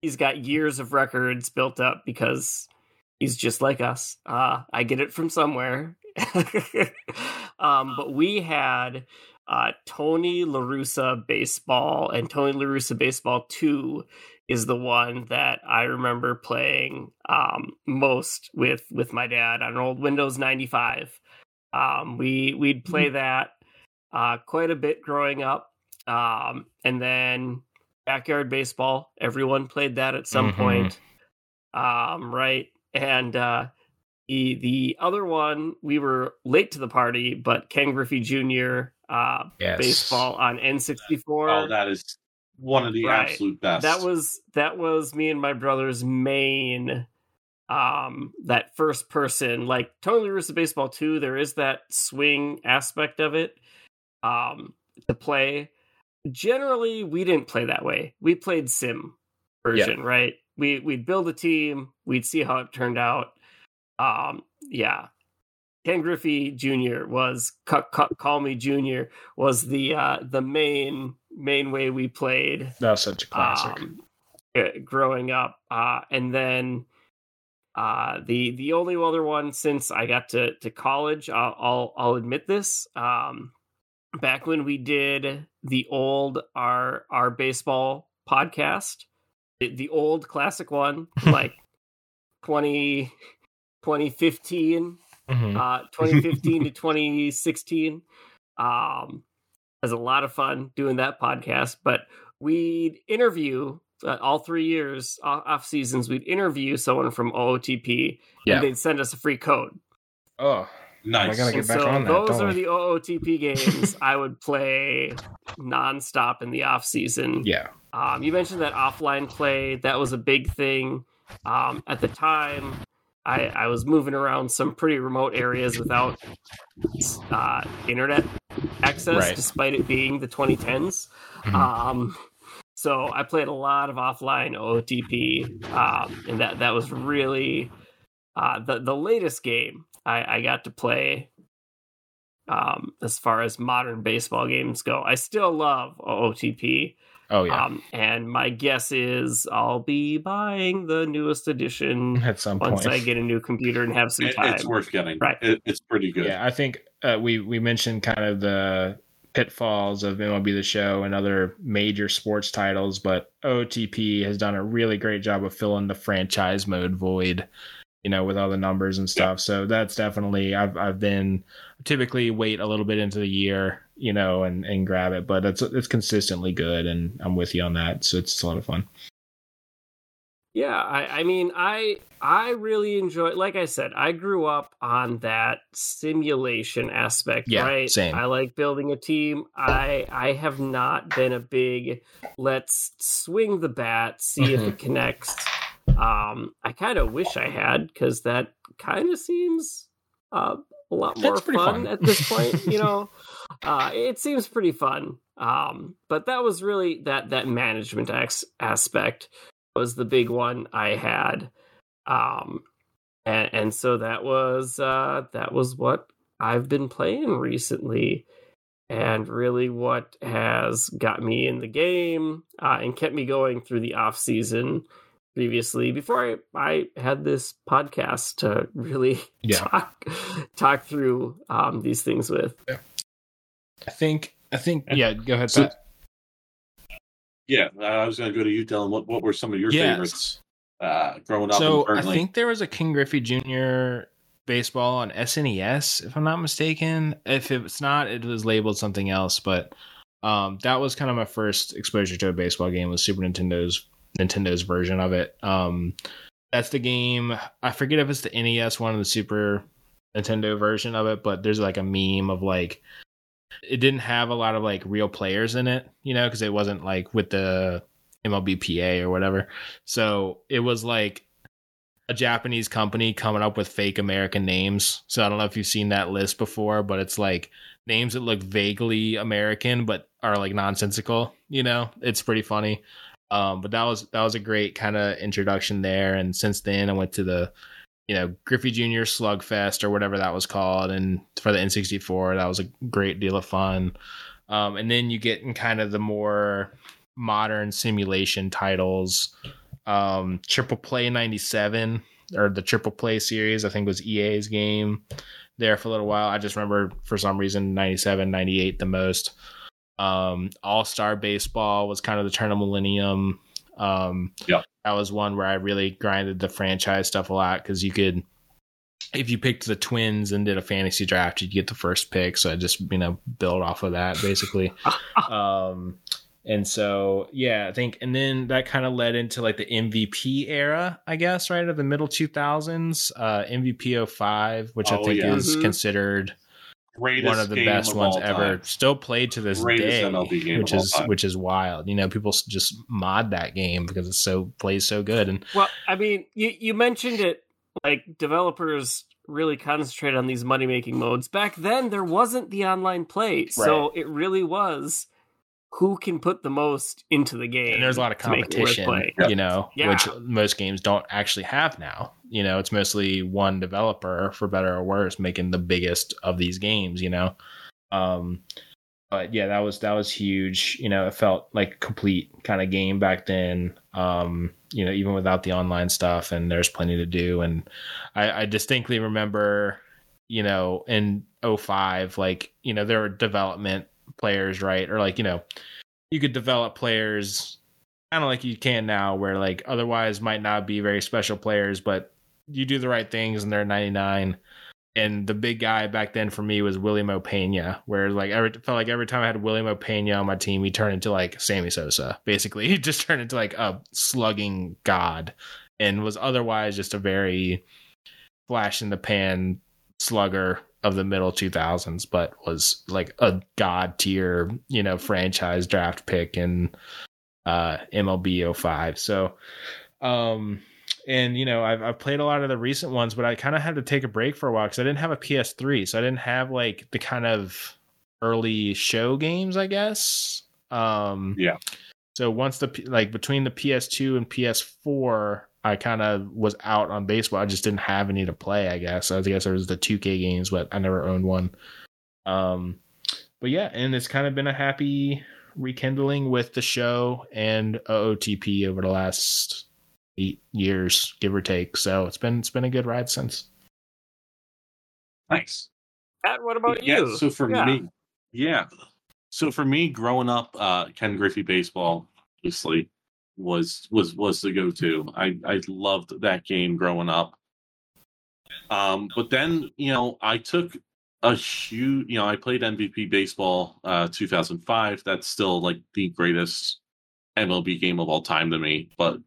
he's got years of records built up because he's just like us. Uh, I get it from somewhere. um, but we had uh, Tony La Russa baseball, and Tony La Russa baseball two is the one that I remember playing um, most with with my dad on an old Windows ninety five. Um, we we'd play that uh, quite a bit growing up, um, and then backyard baseball. Everyone played that at some Mhm. point, um, right? And uh, the the other one we were late to the party, but Ken Griffey Jr. Uh, yes, baseball on N sixty four. Oh, that is one of the Right. absolute best. That was that was me and my brother's main um that first person like totally Russa baseball too. There is that swing aspect of it um to play. Generally we didn't play that way. We played sim version right? We we'd build a team we'd see how it turned out. Um yeah. Ken Griffey Jr. was ca- ca- call me Junior was the uh the main main way we played. That's such a classic. um, growing up, uh, and then uh, the the only other one since I got to to college, I'll I'll, I'll admit this. Um, back when we did the old our our baseball podcast, the, the old classic one, like 20, 2015 Mhm. uh 2015 to 2016 um was a lot of fun doing that podcast but we'd interview uh, all three years off, off seasons we'd interview someone from ootp Yeah. and they'd send us a free code oh, nice. I gotta and get back so on that, those are we? the ootp games i would play nonstop in the off season yeah, um, you mentioned that offline play that was a big thing um, at the time. I, I was moving around some pretty remote areas without uh, internet access, Right. despite it being the 2010s. Mhm. Um, so I played a lot of offline OTP, um, and that that was really uh, the the latest game I, I got to play. Um, as far as modern baseball games go, I still love OTP. oh yeah. Um, and my guess is I'll be buying the newest edition At some once point, I get a new computer and have some It- time. it's worth getting. Right. It, it's pretty good. Yeah, I think uh, we we mentioned kind of the pitfalls of MLB the Show and other major sports titles, but OTP has done a really great job of filling the franchise mode void. You know, with all the numbers and stuff. So that's definitely I've I've been typically wait a little bit into the year, you know, and and grab it, but it's it's consistently good, and I'm with you on that. So it's a lot of fun. Yeah, I, I mean, I I really enjoy. Like I said, I grew up on that simulation aspect. Yeah, right. same. I like building a team. I I have not been a big let's swing the bat, see if Mm-hmm. it connects. Um, I kind of wish I had because that kind of seems uh, a lot more fun, fun. at this point. you know, uh, it seems pretty fun. Um, but that was really that that management ex- aspect was the big one I had. Um, and, and so that was uh, that was what I've been playing recently, and really what has got me in the game uh, and kept me going through the off season. Previously, before I, I had this podcast to really Yeah. talk talk through um, these things with. I think. I think. Yeah. Go ahead. So- Pat. Yeah, I was going to go to you, Dylan. What what were some of your Yes. favorites uh, growing up? So I think there was a Ken Griffey Jr. baseball on SNES, if I'm not mistaken. If it's not, it was labeled something else. But um, that was kind of my first exposure to a baseball game was Super Nintendo's Nintendo's version of it. Um, that's the game. I forget if it's the NES one or the Super Nintendo version of it, but there's like a meme of like it didn't have a lot of like real players in it, you know, because it wasn't like with the MLBPA or whatever. So it was like a Japanese company coming up with fake American names. So I don't know if you've seen that list before, but it's like names that look vaguely American but are like nonsensical. You know, it's pretty funny. Um, but that was that was a great kind of introduction there. And since then, I went to the you know Griffey Jr. Slugfest or whatever that was called, and for the N64, that was a great deal of fun. Um, and then you get in kind of the more modern simulation titles um triple play 97 or the triple play series i think was ea's game there for a little while i just remember for some reason 97 98 the most um all-star baseball was kind of the turn of millennium um Yeah. That was one where i really grinded the franchise stuff a lot because you could if you picked the twins and did a fantasy draft you'd get the first pick so i just you know build off of that basically um and so yeah i think and then that kind of led into like the mvp era i guess right of the middle 2000s uh mvp 05 which i Oh, think yeah. is Mhm. considered greatest one of the game best of ones ever. time. still played to this Greatest day MLB game which is which is wild. You know people just mod that game because it's so plays so good. And Well, I mean, you you mentioned it like developers really concentrate on these money making modes. Back then, there wasn't the online play, so it really was who can put the most into the game. and there's a lot of to make it worth competition, playing. You know, Yeah. which most games don't actually have now. You know, it's mostly one developer, for better or worse, making the biggest of these games. You know, um, but yeah, that was that was huge. You know, it felt like a complete kind of game back then. Um, you know, even without the online stuff, and there's plenty to do. And I, I distinctly remember, you know, in 05, like you know, there were development players, right, or like you know you could develop players kind of like you can now where like otherwise might not be very special players but you do the right things and they're 99 and the big guy back then for me was Wily Mo Peña where like every felt like every time I had Wily Mo Peña on my team he turned into like Sammy Sosa basically. He just turned into like a slugging god and was otherwise just a very flash in the pan slugger of the middle 2000s but was like a god tier you know franchise draft pick in uh MLB 05 so um and you know I've, I've played a lot of the recent ones but I kind of had to take a break for a while because I didn't have a PS3 so I didn't have like the kind of early show games I guess. Um Yeah. so once the like between the PS2 and PS4 I kind of was out on baseball. I just didn't have any to play. I guess. I guess there was the 2K games, but I never owned one. Um, but yeah, and it's kind of been a happy rekindling with the show and OOTP over the last eight years, give or take. So it's been it's been a good ride since. Nice. Pat, what about yeah, you? so for Yeah. me, yeah. So for me, growing up, uh, Ken Griffey baseball, obviously, was was was the go to. I I loved that game growing up. Um, but then you know, I took a huge. You know, I played MVP baseball, uh, 2005. That's still like the greatest MLB game of all time to me. But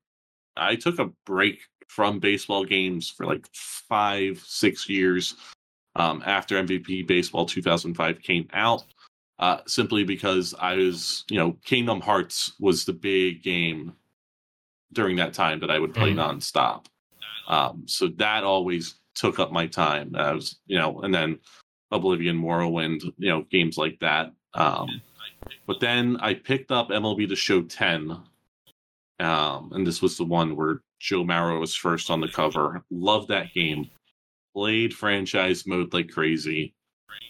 I took a break from baseball games for like five, six years um, after MVP Baseball 2005 came out, uh, simply because I was, you know, Kingdom Hearts was the big game during that time that I would play Mhm. nonstop. Um, so that always took up my time. I was, you know, and then Oblivion, Morrowind, you know, games like that. Um, but then I picked up MLB The Show 10. Um, and this was the one where Joe Mauer was first on the cover. Loved that game. Played franchise mode like crazy.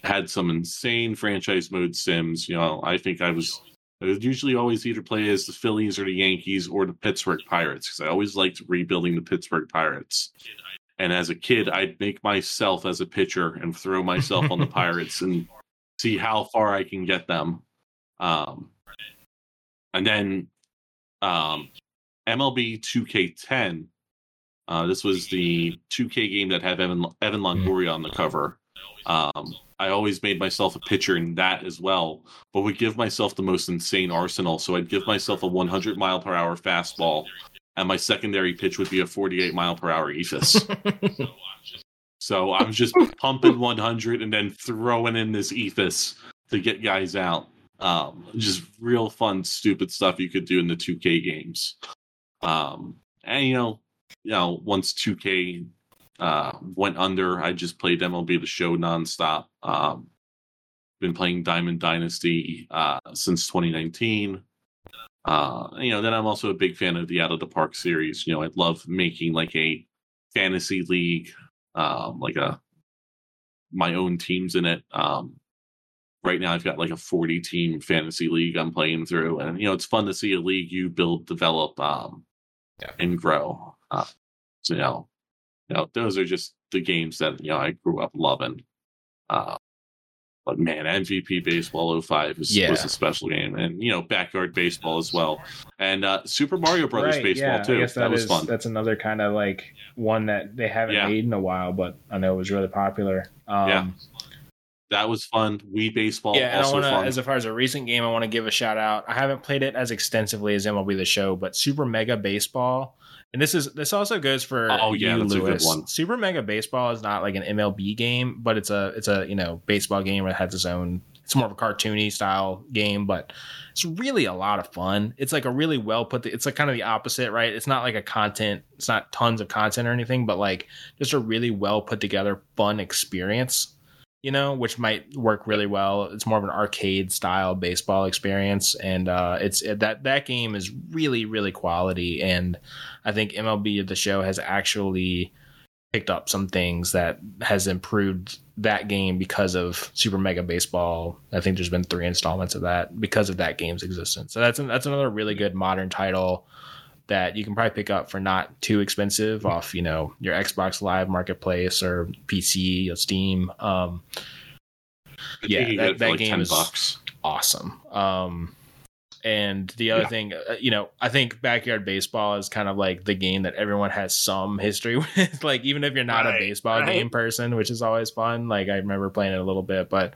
Had some insane franchise mode sims. You know, I think I was I would usually always either play as the Phillies or the Yankees or the Pittsburgh Pirates because I always liked rebuilding the Pittsburgh Pirates. And as a kid, I'd make myself as a pitcher and throw myself on the Pirates and see how far I can get them. Um, and then um, MLB 2K10. Uh, this was the 2K game that had Evan Evan Longoria on the cover. Um, I always made myself a pitcher in that as well, but would give myself the most insane arsenal. So I'd give myself a 100 mile per hour fastball, and my secondary pitch would be a 48 mile per hour eephus. so I was just pumping 100 and then throwing in this eephus to get guys out. Um, just real fun, stupid stuff you could do in the 2K games. Um, and you know, you know, once 2K uh, went under, I just played MLB the Show nonstop. Um, been playing Diamond Dynasty uh, since 2019. Uh, you know, then I'm also a big fan of the Out of the Park series. You know, I love making like a fantasy league, um, like a my own teams in it. Um, right now, I've got like a 40 team fantasy league I'm playing through, and you know, it's fun to see a league you build, develop, um, Yeah. and grow. Uh, so you know, you know, those are just the games that you know I grew up loving. Uh, but man, MVP Baseball 05 is, Yeah. was a special game, and you know, backyard baseball as well, and uh, Super Mario Brothers Right, baseball yeah, too. I guess that, that was is- fun. That's another kind of like one that they haven't Yeah. made in a while, but I know it was really popular. Um, Yeah. That was fun. Wii baseball Yeah, and also want to, fun. as far as a recent game, I want to give a shout out. I haven't played it as extensively as MLB The Show, but Super Mega Baseball, and this is this also goes for Oh, yeah, you, that's a good one. Super Mega Baseball is not like an MLB game, but it's a it's a you know baseball game that has its own. It's more of a cartoony style game, but it's really a lot of fun. It's like a really well put. It's like kind of the opposite, right? It's not like a content. It's not tons of content or anything, but like just a really well put together fun experience you know, which might work really well. It's more of an arcade style baseball experience, and uh, it's that that game is really really quality. And I think MLB of the Show has actually picked up some things that has improved that game because of Super Mega Baseball. I think there's been three installments of that because of that game's existence. So that's that's another really good modern title that you can probably pick up for not too expensive off you know your Xbox Live Marketplace or PC or Steam. Um, yeah, that- that like game 10 is- bucks. awesome. Um, and the other Yeah. thing, uh, you know, I think backyard baseball is kind of like the game that everyone has some history with. like, even if you're not a baseball right. game person, which is always fun. Like, I remember playing it a little bit, but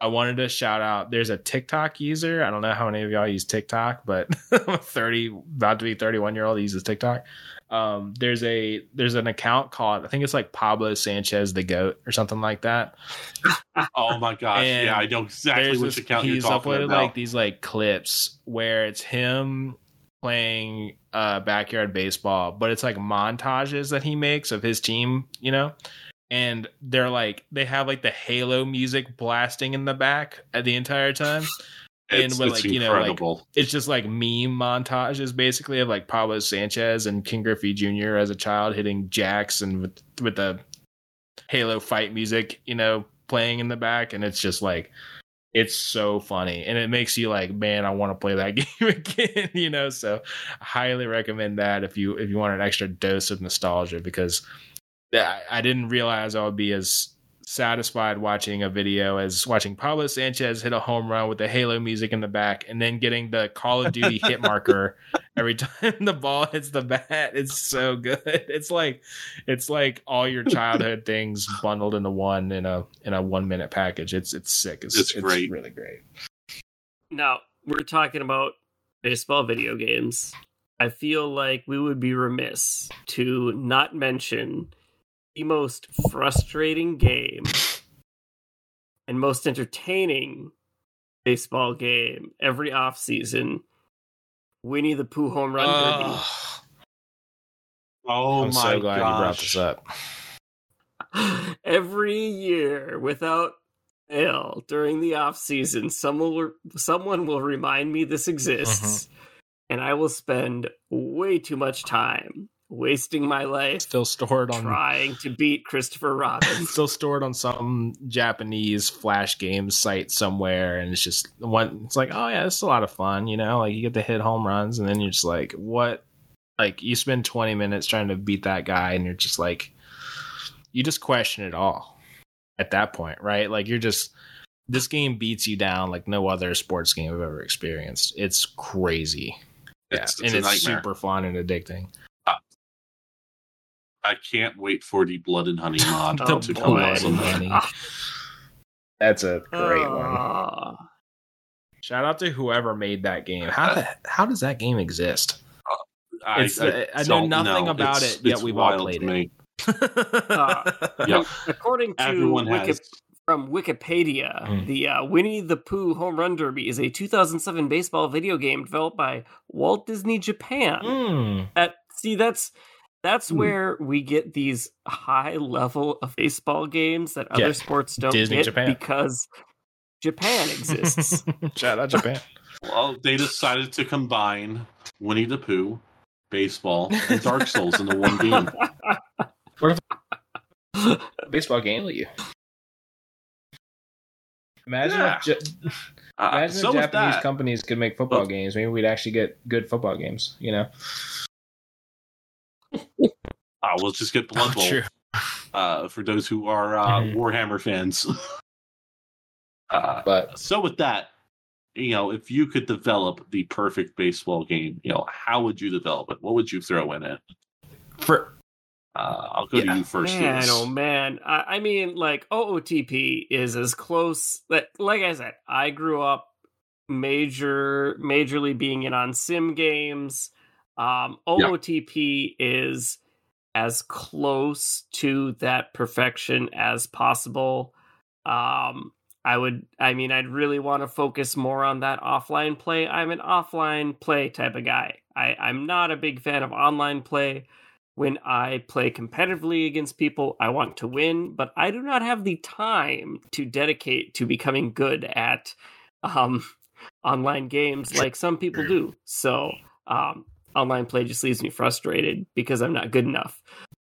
I wanted to shout out. There's a TikTok user. I don't know how many of y'all use TikTok, but I'm a 30, about to be 31 year old uses TikTok. Um, there's a there's an account called I think it's like Pablo Sanchez the goat or something like that. Oh my gosh! And yeah, I know exactly which account you're talking uploaded about. like these like clips where it's him playing uh backyard baseball, but it's like montages that he makes of his team, you know? And they're like they have like the Halo music blasting in the back at the entire time. it's, and with, it's like, you know, like. It's just like meme montages basically of like Pablo Sanchez and Ken Griffey Jr. as a child hitting jacks and with with the Halo fight music, you know, playing in the back, and it's just like it's so funny, and it makes you like, man, I want to play that game again, you know. So, I highly recommend that if you if you want an extra dose of nostalgia, because I, I didn't realize I would be as satisfied watching a video as watching Pablo Sanchez hit a home run with the Halo music in the back, and then getting the Call of Duty hit marker every time the ball hits the bat. It's so good. It's like it's like all your childhood things bundled into one in a in a one minute package. It's it's sick. It's, It's great. really great. Now we're talking about baseball video games. I feel like we would be remiss to not mention the most frustrating game and most entertaining baseball game every offseason Winnie the Pooh home run derby. Oh I'm my so glad gosh. you brought this up. every year without fail during the off season someone will, someone will remind me this mm-hmm. exists and i will spend way too much time wasting my life Still stored on trying to beat christopher robin still stored on some Japanese flash game site somewhere, and it's just one. It's like, oh yeah, it's a lot of fun, you know. Like you get to hit home runs, and then you're just like, what? Like you spend 20 minutes trying to beat that guy, and you're just like, you just question it all at that point, right? Like you're just this game beats you down like no other sports game I've ever experienced. It's crazy, yeah, It's, it's and it's nightmare. super fun and addicting. I can't wait for the Blood and Honey mod Oh, to boy. come out. and Honey. That's a great one. Ah. Shout out to whoever made that game. How the, how does that game exist? I, It's- I know don't nothing about It's- it, yet we've all played it. me. Uh, according to Everyone Wiki- has. from Wikipedia, Mm. the uh, Winnie the Pooh Home Run Derby is a 2007 baseball video game developed by Walt Disney Japan. Mm. That see, that's that's Hmm. where we get these high level of baseball games that other Yeah. sports don't Disney get Japan. because Japan exists. Shout out Japan. Well, they decided to combine Winnie the Pooh, baseball, and Dark Souls into one game. Baseball game with you. Imagine Yeah. if, Ja- Uh, imagine so if Japanese companies could make football Well- games. Maybe we'd actually get good football games. You know, we'll just get Blood Bowl true. uh, for those who are uh, Mhm. Warhammer fans. uh, But so with that, you know, if you could develop the perfect baseball game, you know, how would you develop it? What would you throw in it? for Uh, I'll go Yeah. to you first. man, Louis. oh man. I, I mean, like OOTP is as close. That, like I said, I grew up major, majorly being in on sim games. Um, OOTP is as close to that perfection as possible. Um, I would, I mean, I'd really want to focus more on that offline play. I'm an offline play type of guy. I, I'm not a big fan of online play when I play competitively against people, I want to win, but I do not have the time to dedicate to becoming good at um, online games like some people do. So, um, online play just leaves me frustrated because I'm not good enough.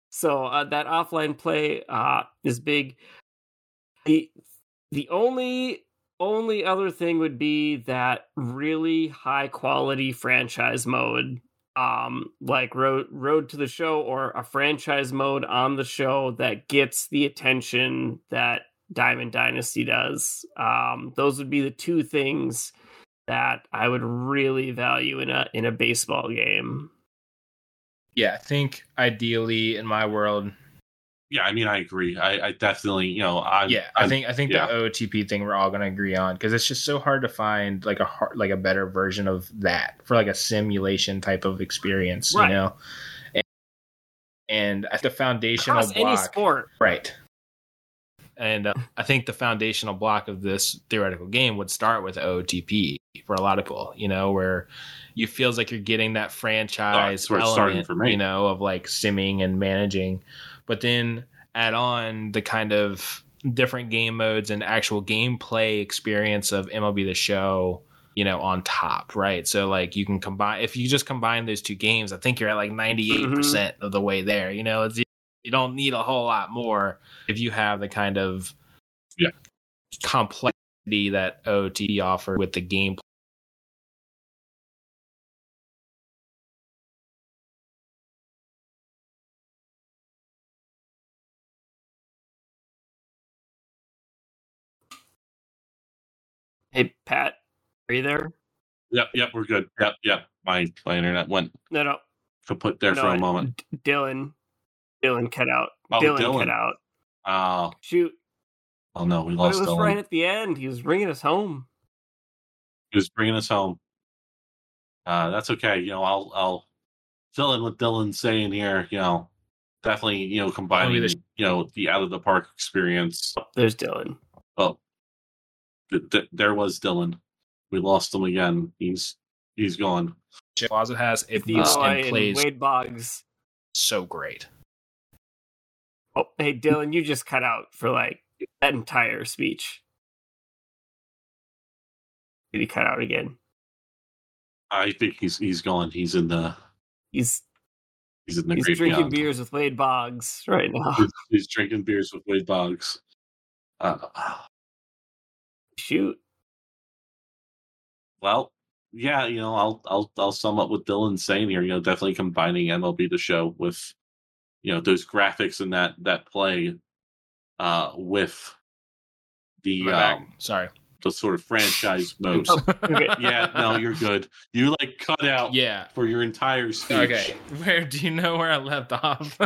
So, uh, that offline play uh, is big. The the only only other thing would be that really high quality franchise mode um like road road to the show or a franchise mode on the show that gets the attention that diamond dynasty does um those would be the two things that i would really value in a in a baseball game yeah, I think ideally in my world, Yeah, I mean, I agree. I, I definitely, you know, I yeah, I think I think yeah. the OTP thing we're all gonna agree on because it's just so hard to find like a hard, like a better version of that for like a simulation type of experience, Right. you know. And, and the foundational across any sport right? And uh, I think the foundational block of this theoretical game would start with OTP for a lot of people, you know, where you feels like you're getting that franchise starting element, for me. you know, of like simming and managing, but then add on the kind of different game modes and actual gameplay experience of MLB the Show, you know, on top, right? So like you can combine if you just combine those two games, I think you're at like 98% of the way there. You know, it's you don't need a whole lot more if you have the kind of Yeah. complexity that OT offer with the gameplay. hey pat are you there Yep, yep, we're good. Yep, yep. My my internet went no no kaput there no, for a moment. D- dylan dylan cut out Oh, dylan, Dylan. cut out Oh, shoot oh no, we but lost it was Dylan. right at the end he was bringing us home He was bringing us home. Uh, that's okay. You know, I'll I'll filling what Dylan's saying here, you know, definitely, you know, combining, the- you know, the out of the park experience. There's Dylan. Well, th- th- there was Dylan. We lost him again. He's he's gone. Closet has it needs Oh, and and plays Wade Boggs. so great. Oh, hey Dylan, you just cut out for like that entire speech. Did he cut out again? I think he's he's gone. He's in the He's he's in the he's drinking beyond. beers with Wade Boggs right now. He's, he's drinking beers with Wade Boggs. Uh, Shoot. well, yeah, you know, I'll I'll I'll sum up what Dylan's saying here. You know, definitely combining MLB the Show with, you know, those graphics and that that play, uh, with the um, Sorry. the sort of franchise modes. Oh, okay. yeah, no, you're good. You like cut out Yeah. for your entire speech. Okay. Where do you know where I left off?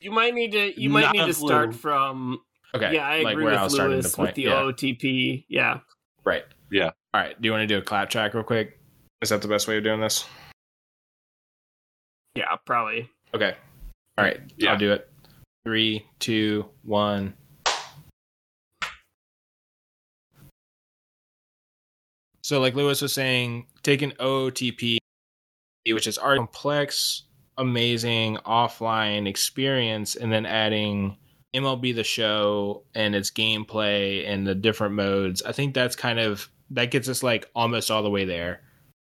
You might need to you might Not need a to start clue. from okay. yeah, I like agree where with I was starting Louis to point. with the yeah. OTP. Yeah. Right. Yeah. All right. Do you want to do a clap track real quick? Is that the best way of doing this? Yeah, probably. Okay. All right. Yeah. I'll do it. Three, two, one. So, like Louis was saying, take an OOTP, which is our complex, amazing offline experience, and then adding MLB the show and its gameplay and the different modes. I think that's kind of that gets us like almost all the way there.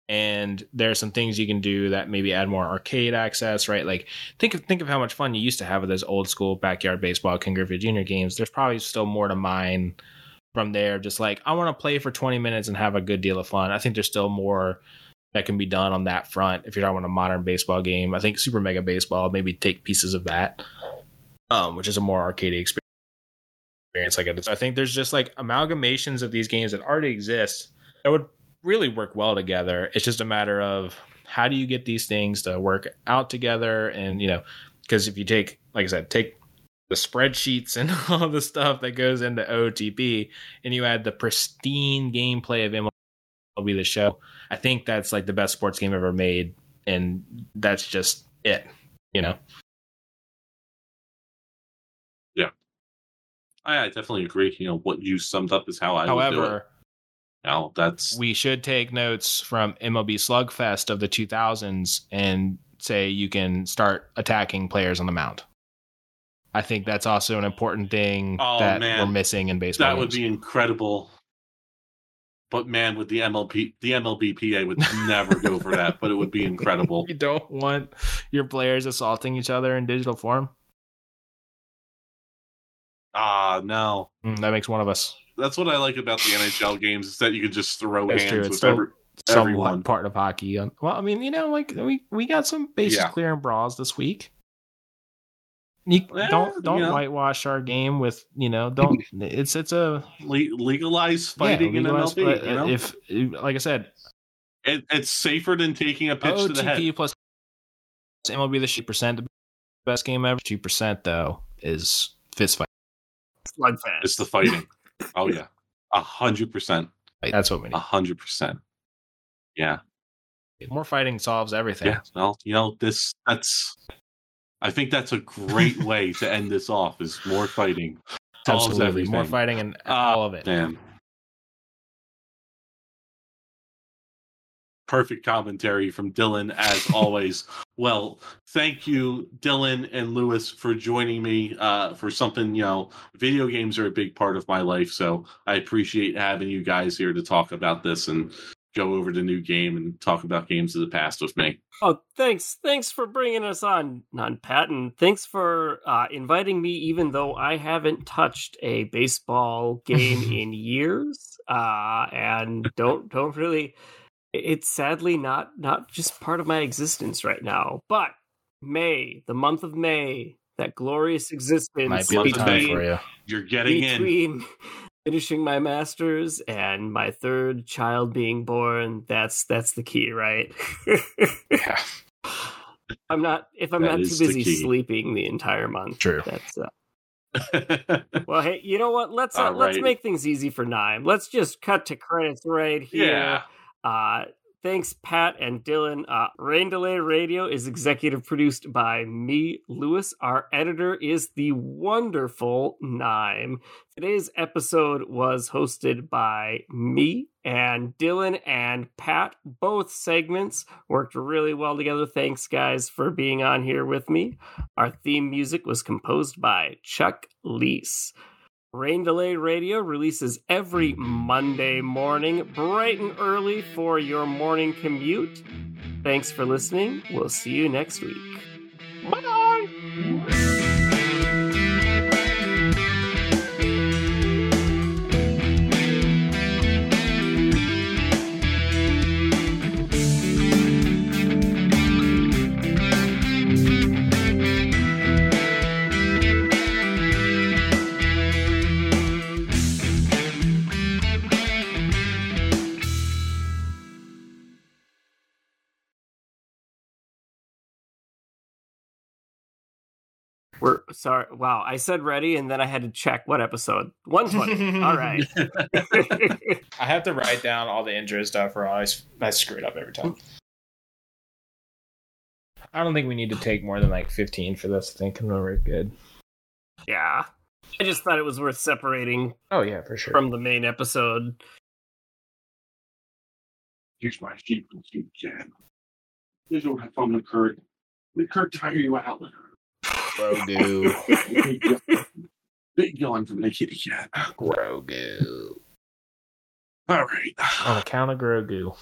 And there are some things you can do that maybe add more arcade access, right? Like think of think of how much fun you used to have with those old school backyard baseball Ken Griffey Jr. games. There's probably still more to mine from there. Just like I want to play for 20 minutes and have a good deal of fun. I think there's still more that can be done on that front if you're talking about a modern baseball game. I think Super Mega Baseball maybe take pieces of that, um, which is a more arcade experience. Like. I think there's just like amalgamations of these games that already exist that would really work well together. It's just a matter of how do you get these things to work out together, and you know, because if you take, like I said, take the spreadsheets and all the stuff that goes into OTP, and you add the pristine gameplay of MLB the Show, I think that's like the best sports game ever made, and that's just it. You know, Yeah, I, I definitely agree. You know, what you summed up is how I would do it. however. Now that's we should take notes from MLB Slugfest of the 2000s and say you can start attacking players on the mound. I think that's also an important thing Oh, that man. we're missing in baseball. that would be incredible. But man, with the MLP, the MLBPA would never go for that. But it would be incredible. You don't want your players assaulting each other in digital form. Ah, no. Mm, that makes one of us. That's what I like about the NHL games is that you can just throw That's hands true. It's with still every, somewhat everyone. part of hockey. Uh, well, I mean, you know, like we we got some bases Yeah. clearing brawls this week. You Yeah, don't don't you know. whitewash our game with you know don't it's it's a Le- legalize fighting yeah, in legalize- MLB. but you know? If like I said, it, it's safer than taking a pitch to the head. Plus MLB the two percent the best game ever. Two percent though is fist fight. Slugfest. It's the fighting. oh yeah, a hundred percent, That's what we need. a hundred percent. Yeah, More fighting solves everything. yeah. Well, you know this. That's. I think that's a great way to end this off. Is more fighting. Solves Absolutely, more fighting and Ah, all of it. Man. Perfect commentary from Dylan, as always. well, thank you, Dylan and Louis, for joining me uh, for something. You know, video games are a big part of my life, so I appreciate having you guys here to talk about this and go over the new game and talk about games of the past with me. Oh, thanks. Thanks for bringing us on, non Patton. Thanks for uh, inviting me, even though I haven't touched a baseball game in years, uh, and don't don't really. It's sadly not not just part of my existence right now. But May, the month of May, that glorious existence Might be the Month of time for you. You're getting in. between finishing my masters and my third child being born. That's that's the key, right? Yeah, I'm not if I'm That not too is the busy sleeping the entire month. True. That's uh, well. Hey, you know what? Let's uh, All let's make things easy for Nime. Let's just cut to credits right here. yeah. Uh, thanks, Pat and Dylan. Uh, Rain Delay Radio is executive produced by me, Louis. Our editor is the wonderful Nime. Today's episode was hosted by me and Dylan and Pat. Both segments worked really well together. Thanks, guys, for being on here with me. Our theme music was composed by Chuck Leese. Rain Delay Radio releases every Monday morning, bright and early for your morning commute. Thanks for listening. We'll see you next week. Bye. We're sorry. Wow, I said ready, and then I had to check what episode. One twenty. all right. I have to write down all the intro stuff, or I, I screw it up every time. I don't think we need to take more than like fifteen for this. I think we're good. yeah, I just thought it was worth separating Oh yeah, for sure. from the main episode. Here's my sheep and sheep jam. This will have fun with Kurt. Let Kurt tire you out. Grogu. Big yawn- Big yawn from the kitty cat. Grogu. All right. On account of Grogu.